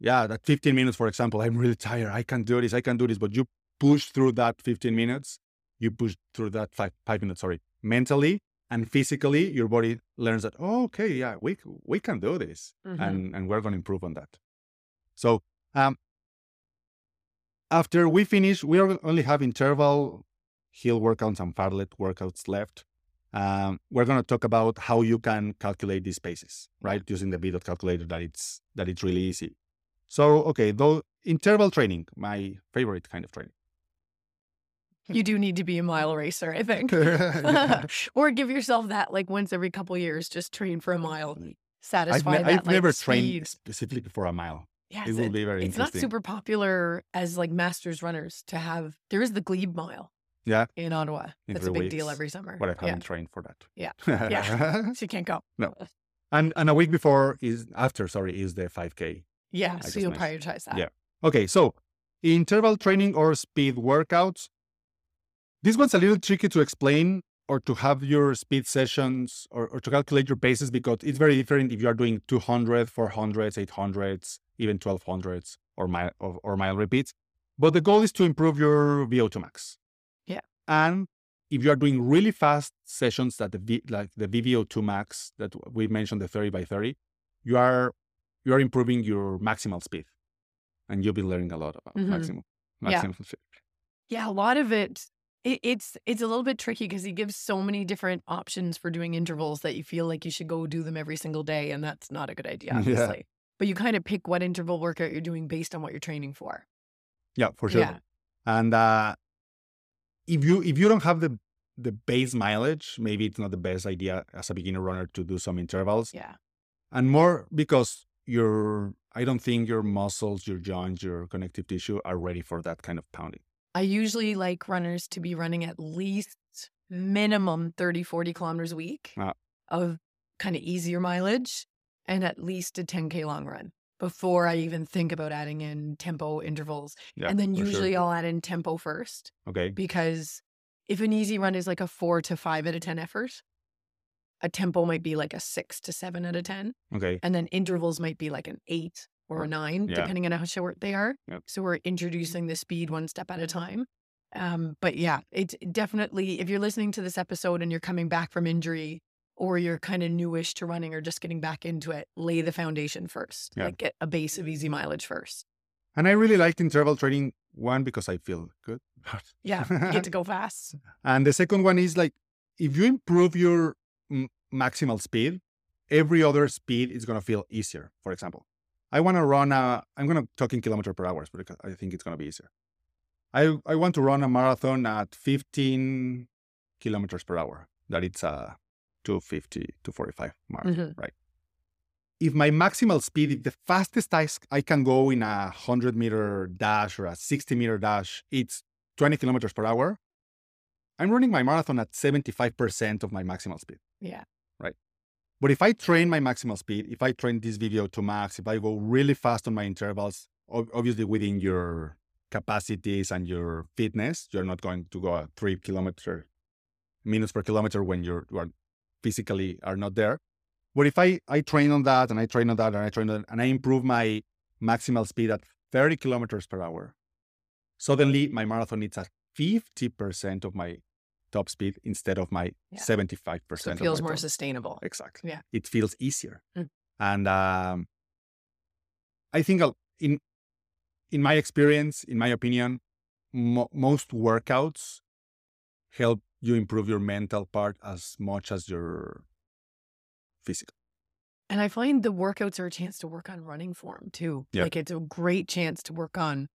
yeah, that 15 minutes, for example, I'm really tired. I can do this. I can do this. But you push through that 15 minutes. You push through that five five minutes. Sorry, mentally and physically, your body learns that. Oh, okay, yeah, we we can do this, Mhm. and and we're going to improve on that. So, um, after we finish, we are- only have interval hill workouts and fartlek workouts left. Um, we're going to talk about how you can calculate these spaces, right? Using the VDOT calculator that it's that it's really easy. So, okay, though interval training, my favorite kind of training. You do need to be a mile racer, I think. or give yourself that like once every couple years, just train for a mile. I've, Satisfy ne- that I've like, never speed. trained specifically for a mile. Yes, it will it- be very it's not super popular as like masters runners to have. There is the Glebe Mile yeah, in Ottawa. In That's a big deal every summer. but I yeah. haven't trained for that. Yeah. Yeah. So you can't go. No. And and a week before is after, sorry, is the 5K. Yeah. I so you'll mentioned. prioritize that. Yeah. Okay, so interval training or speed workouts. This one's a little tricky to explain or to have your speed sessions or, or to calculate your paces because it's very different if you are doing 200, 400s, 800s, even 1200s or mile, or, or mile repeats. But the goal is to improve your VO2 max. Yeah. And if you are doing really fast sessions that the v, like the VVO2 max that we mentioned, the 30 by 30, you are you are improving your maximal speed and you'll be learning a lot about Mhm. maximum Yeah. speed. Yeah, a lot of it, it it's it's a little bit tricky because he gives so many different options for doing intervals that you feel like you should go do them every single day, and that's not a good idea, Yeah. obviously. but you kind of pick what interval workout you're doing based on what you're training for. Yeah, for sure. Yeah. And uh, if you if you don't have the the base mileage, maybe it's not the best idea as a beginner runner to do some intervals. Yeah. And more because your I don't think your muscles, your joints, your connective tissue are ready for that kind of pounding. I usually like runners to be running at least minimum 30, 40 kilometers a week Ah. of kind of easier mileage and at least a 10K long run before I even think about adding in tempo intervals. Yeah, and then for sure. usually I'll add in tempo first Okay. because if an easy run is like a four to five out of 10 effort, a tempo might be like a six to seven out of 10. Okay. And then intervals might be like an eight or a nine, Yeah. depending on how short they are. Yep. So we're introducing the speed one step at a time. Um, but yeah, it's definitely, if you're listening to this episode and you're coming back from injury or you're kind of newish to running or just getting back into it, lay the foundation first. Yeah. Like get a base of easy mileage first. And I really liked interval training one because I feel good. Yeah, you get to go fast. And the second one is like if you improve your m- maximal speed, every other speed is going to feel easier. For example, I want to run a, I'm going to talk in kilometer per hour because I think it's going to be easier. I, I want to run a marathon at 15 kilometers per hour. That it's a 250 to 45 mark, Mhm. right? If my maximal speed, if the fastest I, I can go in a 100 meter dash or a 60 meter dash, it's 20 kilometers per hour, I'm running my marathon at 75% of my maximal speed. Yeah. Right. But if I train my maximal speed, if I train this VO2 max, if I go really fast on my intervals, obviously within your capacities and your fitness, you're not going to go at three kilometer minutes per kilometer when you're, you are physically are not there. But if I, I train on that and I train on that and I train on and I improve my maximal speed at 30 kilometers per hour, suddenly my marathon is at 50% of my top speed instead of my Yeah. 75% So it feels more top. sustainable. Exactly. Yeah. It feels easier. Mm. And um, I think I'll- in in my experience, in my opinion, mo- most workouts help you improve your mental part as much as your physical. And I find the workouts are a chance to work on running form too. Yeah. Like it's a great chance to work on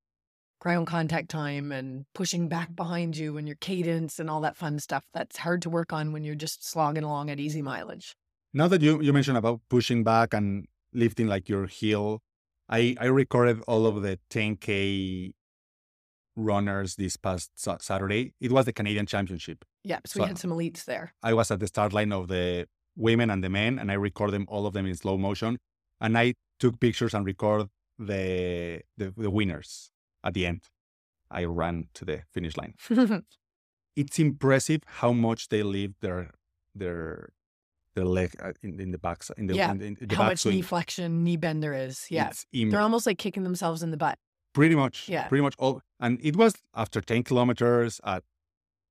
ground contact time and pushing back behind you and your cadence and all that fun stuff that's hard to work on when you're just slogging along at easy mileage. Now that you, you mentioned about pushing back and lifting like your heel, I, I recorded all of the 10K runners this past Saturday. It was the Canadian Championship. Yeah. So, So- we had some elites there. I was at the start line of the women and the men, and I record them all of them in slow motion. And I took pictures and record the, the the winners at the end. I ran to the finish line. It's impressive how much they leave their their their leg uh, in, in the back in the, Yeah. in, in the How much knee flexion, knee bend there is. Yeah. Im- They're almost like kicking themselves in the butt. pretty much Yeah. pretty much all and it was after 10 kilometers at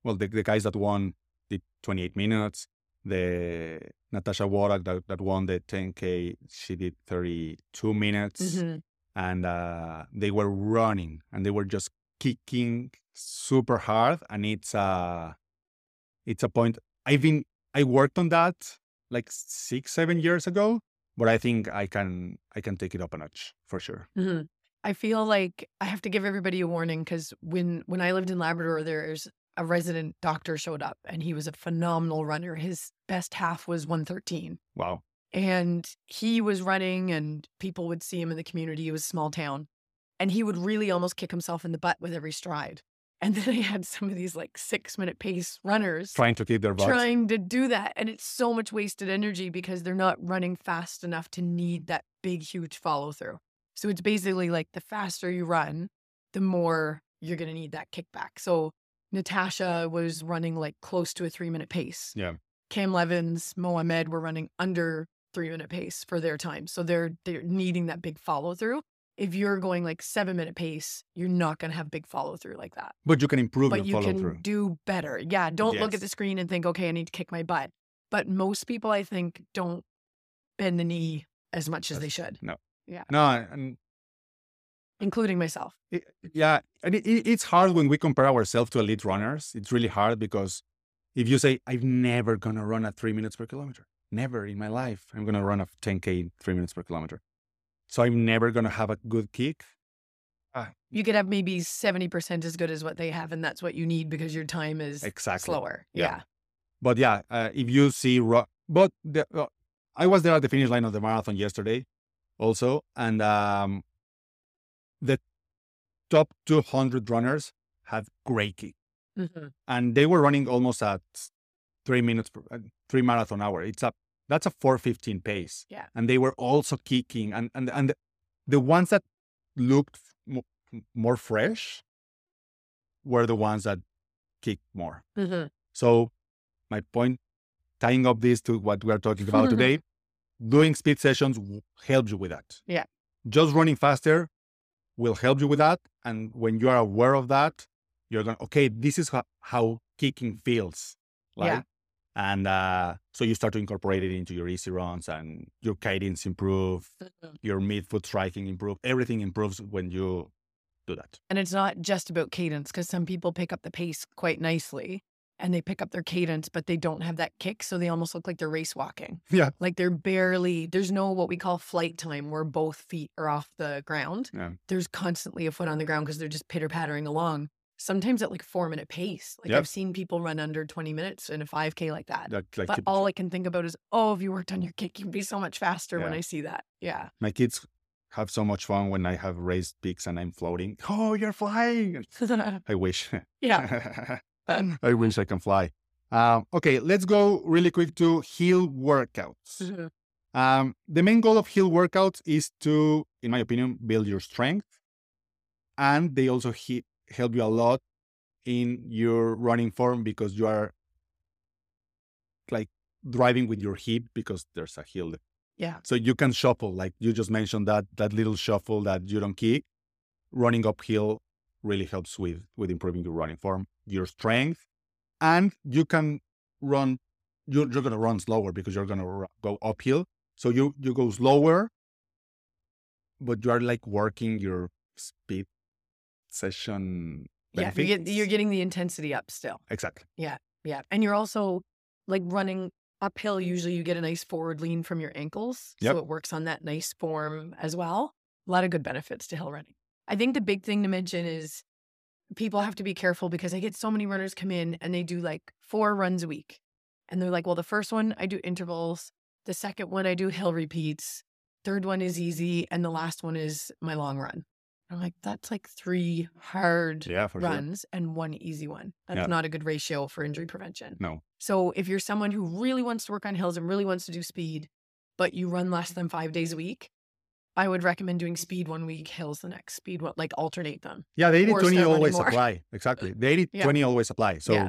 well the, the guys that won did 28 minutes the natasha wodak that, that won the 10k she did 32 minutes. Mhm. and uh, they were running and they were just kicking super hard. And it's uh it's a point i've been i worked on that like six seven years ago but i think i can i can take it up a notch for sure. Hmm I feel like I have to give everybody a warning because when when I lived in Labrador, there's a resident doctor showed up and he was a phenomenal runner. His best half was 113. wow And he was running and people would see him in the community. It was a small town. And he would really almost kick himself in the butt with every stride. And then I had some of these like six minute pace runners trying to keep their butts trying to do that. And it's so much wasted energy because they're not running fast enough to need that big, huge follow through. So it's basically like the faster you run, the more you're going to need that kickback. So Natasha was running like close to a three minute pace. Yeah. Cam Levins, Mohamed were running under three minute pace for their time. So they're they're needing that big follow through. If you're going like seven minute pace, you're not going to have big follow through like that But you can improve but you can through. do better. Yeah, don't look at the screen and think, okay, I need to kick my butt. But most people, I think, don't bend the knee as much as they should, No. Yeah. No, and including myself. it, yeah, and it, it- it's hard when we compare ourselves to elite runners. It's really hard because if you say, "I'm never gonna run at three minutes per kilometer," never in my life, I'm gonna run a 10k in three minutes per kilometer. so I'm never gonna have a good kick. Ah. You could have maybe 70% as good as what they have, and that's what you need because your time is Exactly. slower. Yeah. Yeah. But yeah, uh, if you see, ro- but the, uh, I was there at the finish line of the marathon yesterday, also, and um, the top 200 runners had great kick, Mhm. and they were running almost at three minutes, per, uh, three marathon hour. It's a that's a 415 pace. Yeah. and they were also kicking, and and and the, the ones that looked mo- more fresh were the ones that kicked more. Mhm. So, my point, tying up this to what we are talking about today, doing speed sessions helps you with that. Yeah. Just running faster will help you with that. And when you are aware of that, you're going, okay, this is how, how kicking feels. Like, Yeah. And uh, so you start to incorporate it into your easy runs and your cadence improve, Mhm. your mid-foot striking improve. Everything improves when you do that. And it's not just about cadence because some people pick up the pace quite nicely and they pick up their cadence, but they don't have that kick. So they almost look like they're race walking. Yeah. Like they're barely, there's no what we call flight time where both feet are off the ground. Yeah. There's constantly a foot on the ground because they're just pitter pattering along. Sometimes at like four minute pace. Like Yep. I've seen people run under 20 minutes in a 5K like that. Like, But all I can think about is, oh, if you worked on your kick, you'd be so much faster when I see that. Yeah. my kids have so much fun when I have raised peaks and I'm floating. Oh, you're flying. I wish. yeah. I wish I can fly. Um, okay, let's go really quick to hill workouts. Mhm. Um, the main goal of hill workouts is to, in my opinion, build your strength. And they also he- help you a lot in your running form because you are like driving with your hip because there's a hill Yeah. so you can shuffle, like you just mentioned that that little shuffle that you don't kick. Running uphill really helps with with improving your running form, your strength, and you can run. You're, you're gonna run slower because you're gonna ru- go uphill. So you you go slower, but you are like working your speed session. Yeah. you get, you're getting the intensity up still. exactly. Yeah, yeah. And you're also like running uphill. Usually you get a nice forward lean from your ankles. Yep. So it works on that nice form as well. A lot of good benefits to hill running. I think the big thing to mention is people have to be careful because I get so many runners come in and they do like four runs a week. And they're like, well, the first one I do intervals. The second one I do hill repeats. Third one is easy. And the last one is my long run. I'm like, that's like three hard Yeah, for sure. runs and one easy one. That's Yeah. not a good ratio for injury prevention. No. So if you're someone who really wants to work on hills and really wants to do speed, but you run less than five days a week, I would recommend doing speed one week, hills the next, speed one, like alternate them. Yeah, the 80 Or 20 always more. apply. Exactly. The 80 Yeah. 20 always apply. So Yeah.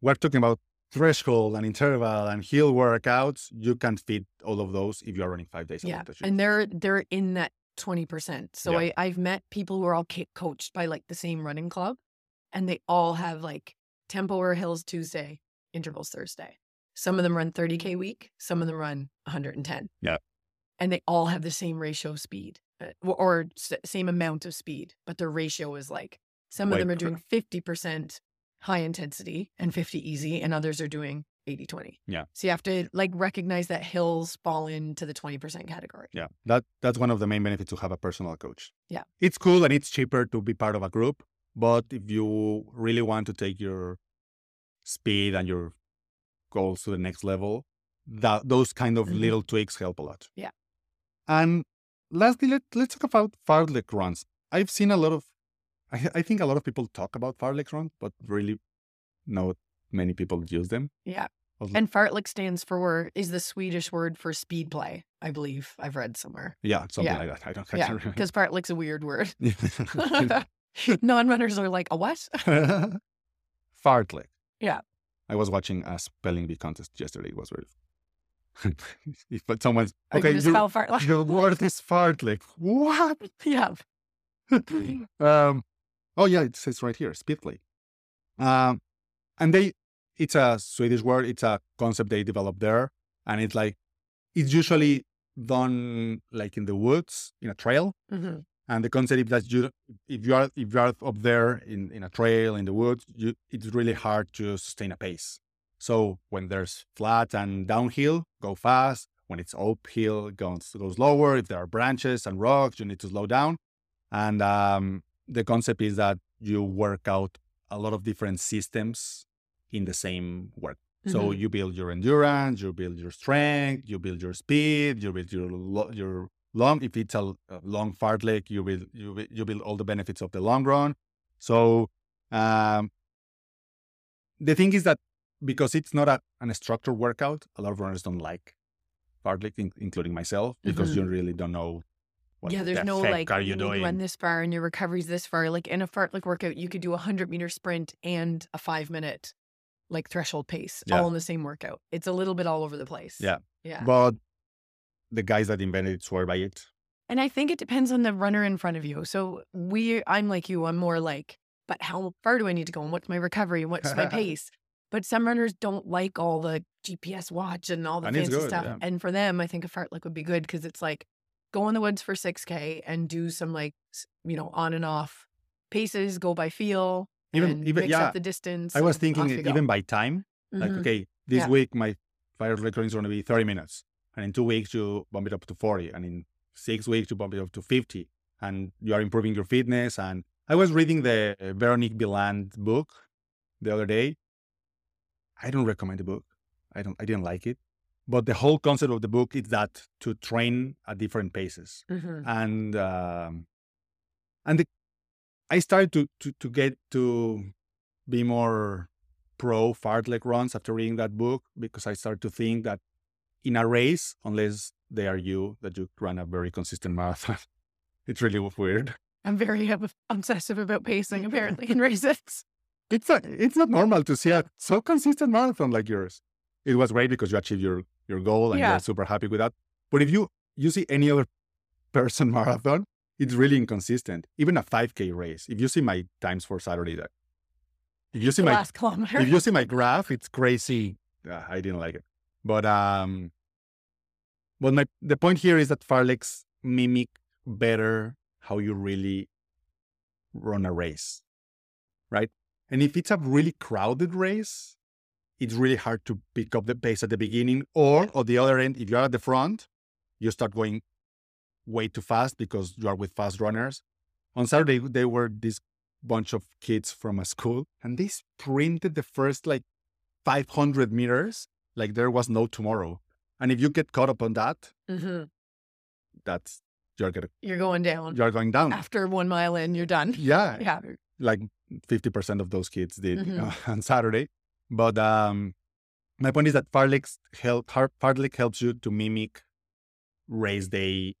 we're talking about threshold and interval and hill workouts. You can fit all of those if you're running five days a Yeah. And they're they're in that 20%. So Yeah. I, I've met people who are all coached by like the same running club and they all have like tempo or hills Tuesday, intervals Thursday. Some of them run 30K week, some of them run 110. Yeah. And they all have the same ratio of speed uh, or, or same amount of speed, but their ratio is like some of them are doing 50% high intensity and 50 easy, and others are doing 80 20. Yeah. So you have to like recognize that hills fall into the 20% category. Yeah, that that's one of the main benefits to have a personal coach. Yeah. it's cool and it's cheaper to be part of a group. But if you really want to take your speed and your goals to the next level, that those kind of Mhm. little tweaks help a lot. Yeah. And lastly, let, let's talk about fartlek runs. I've seen a lot of, I, I think a lot of people talk about fartlek runs, but really not many people use them. Yeah. And fartlek stands for is the Swedish word for speed play, I believe. I've read somewhere. Yeah, something Yeah. like that. I don't. I Yeah, remember. because fartlek's a weird word. Non-runners are like, a what? Fartlek. Yeah. I was watching a spelling bee contest yesterday. It was very. if but someone's you okay, your, spell fartlek? your word is fartlek. What? yeah. um. Oh yeah, it says right here, speedplay. Um, and they, it's a Swedish word. It's a concept they developed there, and it's like, it's usually done like in the woods in a trail. Mhm. And the concept is that you, if you are if you are up there in, in a trail in the woods, you, it's really hard to sustain a pace. So when there's flat and downhill, go fast. when it's uphill, goes goes lower. If there are branches and rocks, you need to slow down. And um, the concept is that you work out a lot of different systems in the same work. So Mhm. you build your endurance, you build your strength, you build your speed, you build your lo- your long. If it's a, long fartlek, you build you build, you build all the benefits of the long run. So um, the thing is that because it's not a, an structured workout, a lot of runners don't like in, including myself, because Mhm. you really don't know. What yeah, there's the no like are you you doing? run this far and your recovery's this far. Like in a fartlek workout, you could do a hundred meter sprint and a five minute like threshold pace Yeah. all in the same workout. It's a little bit all over the place. Yeah. Yeah. But the guys that invented it swear by it. And I think it depends on the runner in front of you. So we I'm like you, I'm more like, but how far do I need to go? And what's my recovery? And what's my pace? But some runners don't like all the GPS watch and all the fancy good, stuff. yeah. And for them, I think a fartlek would be good because it's like go in the woods for 6K and do some like, you know, on and off paces, go by feel, Even and even mix yeah, up the distance. I was thinking off it you go. even by time. Like, Mhm. okay, this Yeah. week my fire recording is going to be 30 minutes. And in two weeks, you bump it up to 40. And in six weeks, you bump it up to 50. And you are improving your fitness. And I was reading the Veronique Billat book the other day. I don't recommend the book. I don't. I didn't like it. But the whole concept of the book is that to train at different paces Mhm. and um, and the, I started to, to to get to be more pro fartlek runs after reading that book because I started to think that in a race, unless they are you, that you run a very consistent marathon, it's really weird. I'm very obsessive about pacing apparently in races. It's not, it's not normal to see a so consistent marathon like yours. It was great because you achieved your your goal and Yeah. you're super happy with that. But if you you see any other person marathon, it's really inconsistent. Even a 5K race. If you see my times for Saturday, that if you see my last kilometer. if you see my graph, it's crazy. Uh, I didn't like it. But um, but my the point here is that fartleks mimic better how you really run a race, right? And if it's a really crowded race, it's really hard to pick up the pace at the beginning. Or on the other end, if you're at the front, you start going way too fast because you are with fast runners. On Saturday, they were this bunch of kids from a school and they sprinted the first like 500 meters like there was no tomorrow. And if you get caught up on that, hmm that's you're gonna You're going down. you're going down. After one mile in, you're done. Yeah, Yeah. Like 50% of those kids did Mhm. uh, on Saturday. But um, my point is that Fartleks help Fartlek helps you to mimic race day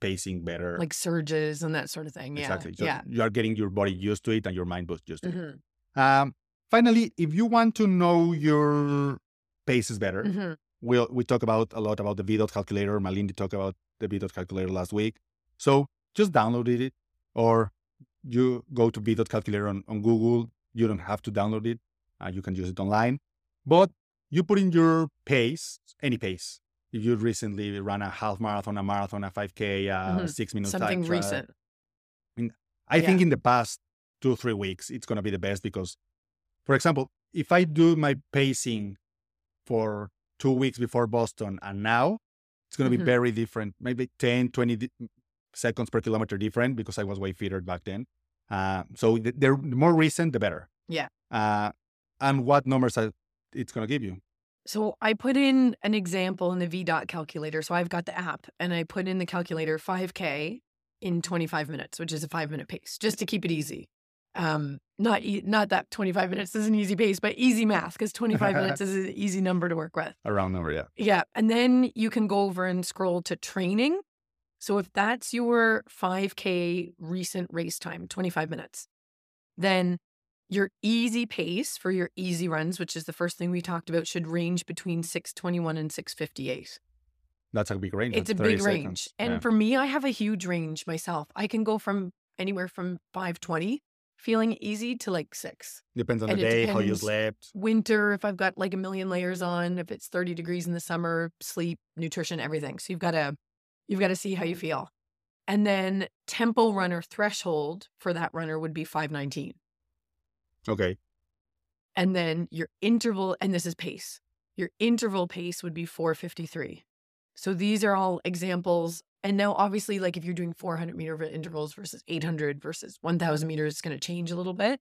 pacing better. Like surges and that sort of thing. Yeah. exactly. So Yeah. you are getting your body used to it and your mind both used to it. hmm Um, finally, if you want to know your paces better, hmm we'll, we talk about a lot about the VDOT calculator. Malindi talked about the VDOT calculator last week. So just download it or you go to VDOT calculator on, on Google. You don't have to download it. Uh, you can use it online. But you put in your pace, any pace. If you recently ran a half marathon, a marathon, a 5K, uh, Mhm. six minutes Something time trial, recent. I mean, Yeah. think in the past two, three weeks, it's going to be the best because, for example, if I do my pacing for two weeks before Boston and now, it's going to Mhm. be very different, maybe 10, 20 di- seconds per kilometer different because I was way fitter back then. Uh, so the, the more recent, the better. Yeah. Uh, and what numbers are, it's going to give you. So I put in an example in the VDOT calculator. So I've got the app and I put in the calculator 5K in 25 minutes, which is a five minute pace, just to keep it easy. Um, not e- not that 25 minutes is an easy pace, but easy math because 25 minutes is an easy number to work with. A round number, yeah. Yeah. And then you can go over and scroll to training. So if that's your 5K recent race time, 25 minutes, then your easy pace for your easy runs, which is the first thing we talked about, should range between 621 and 658. That's a big range. It's a That's 30 big range. seconds. And Yeah. for me, I have a huge range myself. I can go from anywhere from 520 feeling easy to like six. depends on and the day, how you slept. Winter, if I've got like a million layers on, if it's 30 degrees in the summer, sleep, nutrition, everything. So you've got to you've got to see how you mm-hmm. feel. And then tempo runner threshold for that runner would be 519. Okay. And then your interval, and this is pace. Your interval pace would be 453. So these are all examples. And now, obviously, like if you're doing 400 meter intervals versus 800 versus 1000 meters, it's going to change a little bit,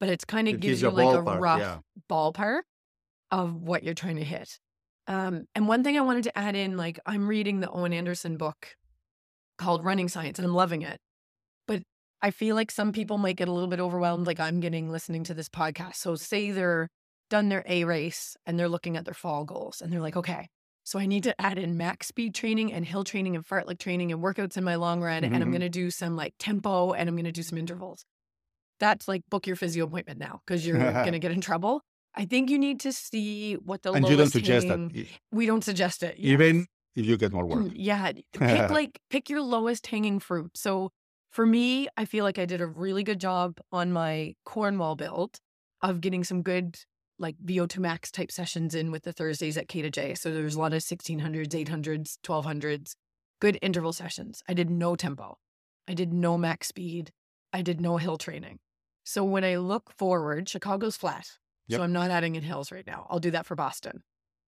but it's kind of It gives gives you a like a rough yeah. ballpark of what you're trying to hit. Um, and one thing I wanted to add in, like I'm reading the Owen Anderson book called Running Science, and I'm loving it. But I feel like some people might get a little bit overwhelmed, like I'm getting listening to this podcast. So say they're done their A race and they're looking at their fall goals, and they're like, okay, so I need to add in max speed training and hill training and fartlek training and workouts in my long run, and I'm Mhm. going to do some like tempo and I'm going to do some intervals. That's like book your physio appointment now because you're going to get in trouble. I think you need to see what the and you don't suggest that, hanging- e- We don't suggest it. yes. even if you get more work. Mm, Yeah. Pick like pick your lowest hanging fruit. So for me, I feel like I did a really good job on my Cornwall build of getting some good like VO2 max type sessions in with the Thursdays at K to J. So there's a lot of 1600s, 800s, 1200s, good interval sessions. I did no tempo. I did no max speed. I did no hill training. So when I look forward, Chicago's flat. Yep. So I'm not adding in hills right now. I'll do that for Boston.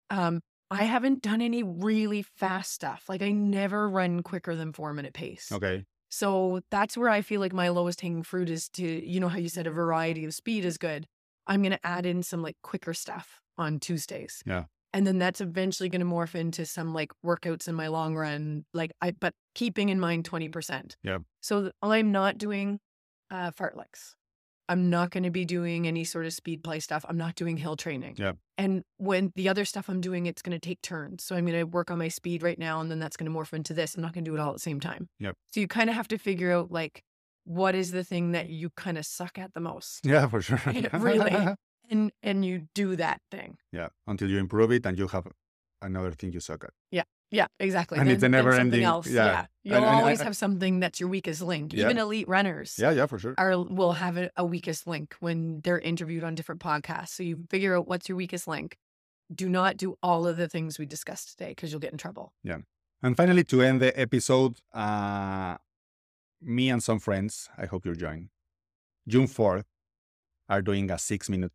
Um, I haven't done any really fast stuff. Like I never run quicker than four minute pace. Okay. So that's where I feel like my lowest hanging fruit is to, you know, how you said a variety of speed is good. I'm going to add in some like quicker stuff on Tuesdays. Yeah. And then that's eventually going to morph into some like workouts in my long run. Like I, but keeping in mind 20%. Yeah. So I'm not doing uh, fartleks. I'm not going to be doing any sort of speed play stuff. I'm not doing hill training. Yeah. And when the other stuff I'm doing, it's going to take turns. So I'm going to work on my speed right now, and then that's going to morph into this. I'm not going to do it all at the same time. Yep. So you kind of have to figure out like what is the thing that you kind of suck at the most, Yeah, for sure. Really? and and you do that thing. yeah, until you improve it and you have another thing you suck at. Yeah, exactly. And it's a Then- then never-ending- else. yeah. You'll And- and always I- have something that's your weakest link. Yeah. Even elite runners. Yeah, yeah, for sure. are will have a, a weakest link when they're interviewed on different podcasts. So you figure out what's your weakest link. Do not do all of the things we discussed today because you'll get in trouble. Yeah. And finally, to end the episode, uh, me and some friends, I hope you're joining, June 4th, are doing a six minute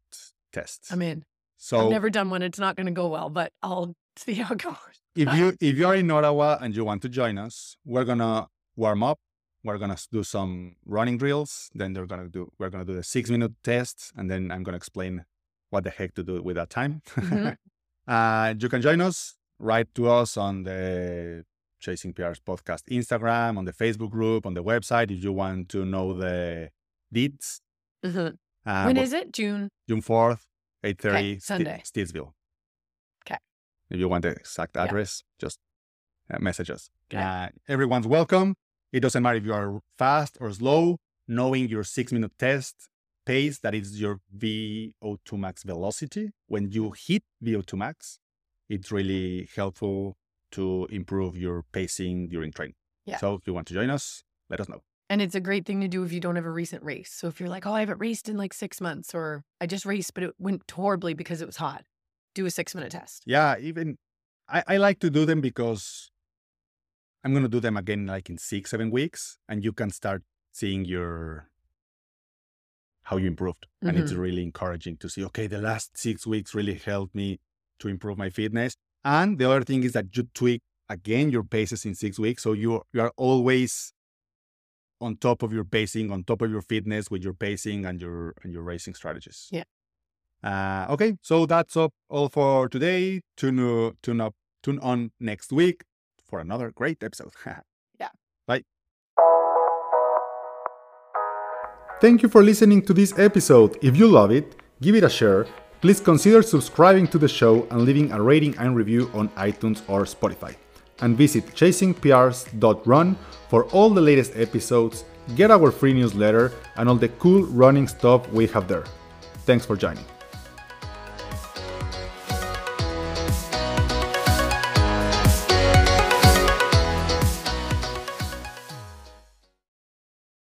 test. I'm in. so I've never done one. It's not going to go well, but I'll see how it goes. If you if you are in Ottawa and you want to join us, we're gonna warm up. We're gonna do some running drills. Then they're gonna do we're gonna do the six minute test, and then I'm gonna explain what the heck to do with that time. Mhm. uh, you can join us. Write to us on the Chasing PRs podcast Instagram, on the Facebook group, on the website if you want to know the deets. Mhm. Uh, when is it? June. June fourth, eight thirty, Sunday. 'Kay. If you want the exact Yeah. address, just uh, message us. Uh, everyone's welcome. It doesn't matter if you are fast or slow. Knowing your six minute test pace, that is your VO2 max velocity. When you hit VO2 max, it's really helpful to improve your pacing during training. Yeah. So if you want to join us, let us know. And it's a great thing to do if you don't have a recent race. So if you're like, oh, I haven't raced in like six months, or I just raced, but it went horribly because it was hot, do a six minute test. Yeah, even I, I like to do them because I'm gonna do them again like in six, seven weeks, and you can start seeing your how you improved. And it's mm-hmm. really encouraging to see, okay, the last six weeks really helped me to improve my fitness. And the other thing is that you tweak again your paces in six weeks. So you you are always on top of your pacing, on top of your fitness with your pacing and your and your racing strategies. Yeah. Uh, okay, so that's up all for today. Tune uh, tune up tune on next week for another great episode. Yeah. Bye. Thank you for listening to this episode. If you love it, give it a share. Please consider subscribing to the show and leaving a rating and review on iTunes or Spotify. And visit chasingprs.run for all the latest episodes, get our free newsletter, and all the cool running stuff we have there. Thanks for joining.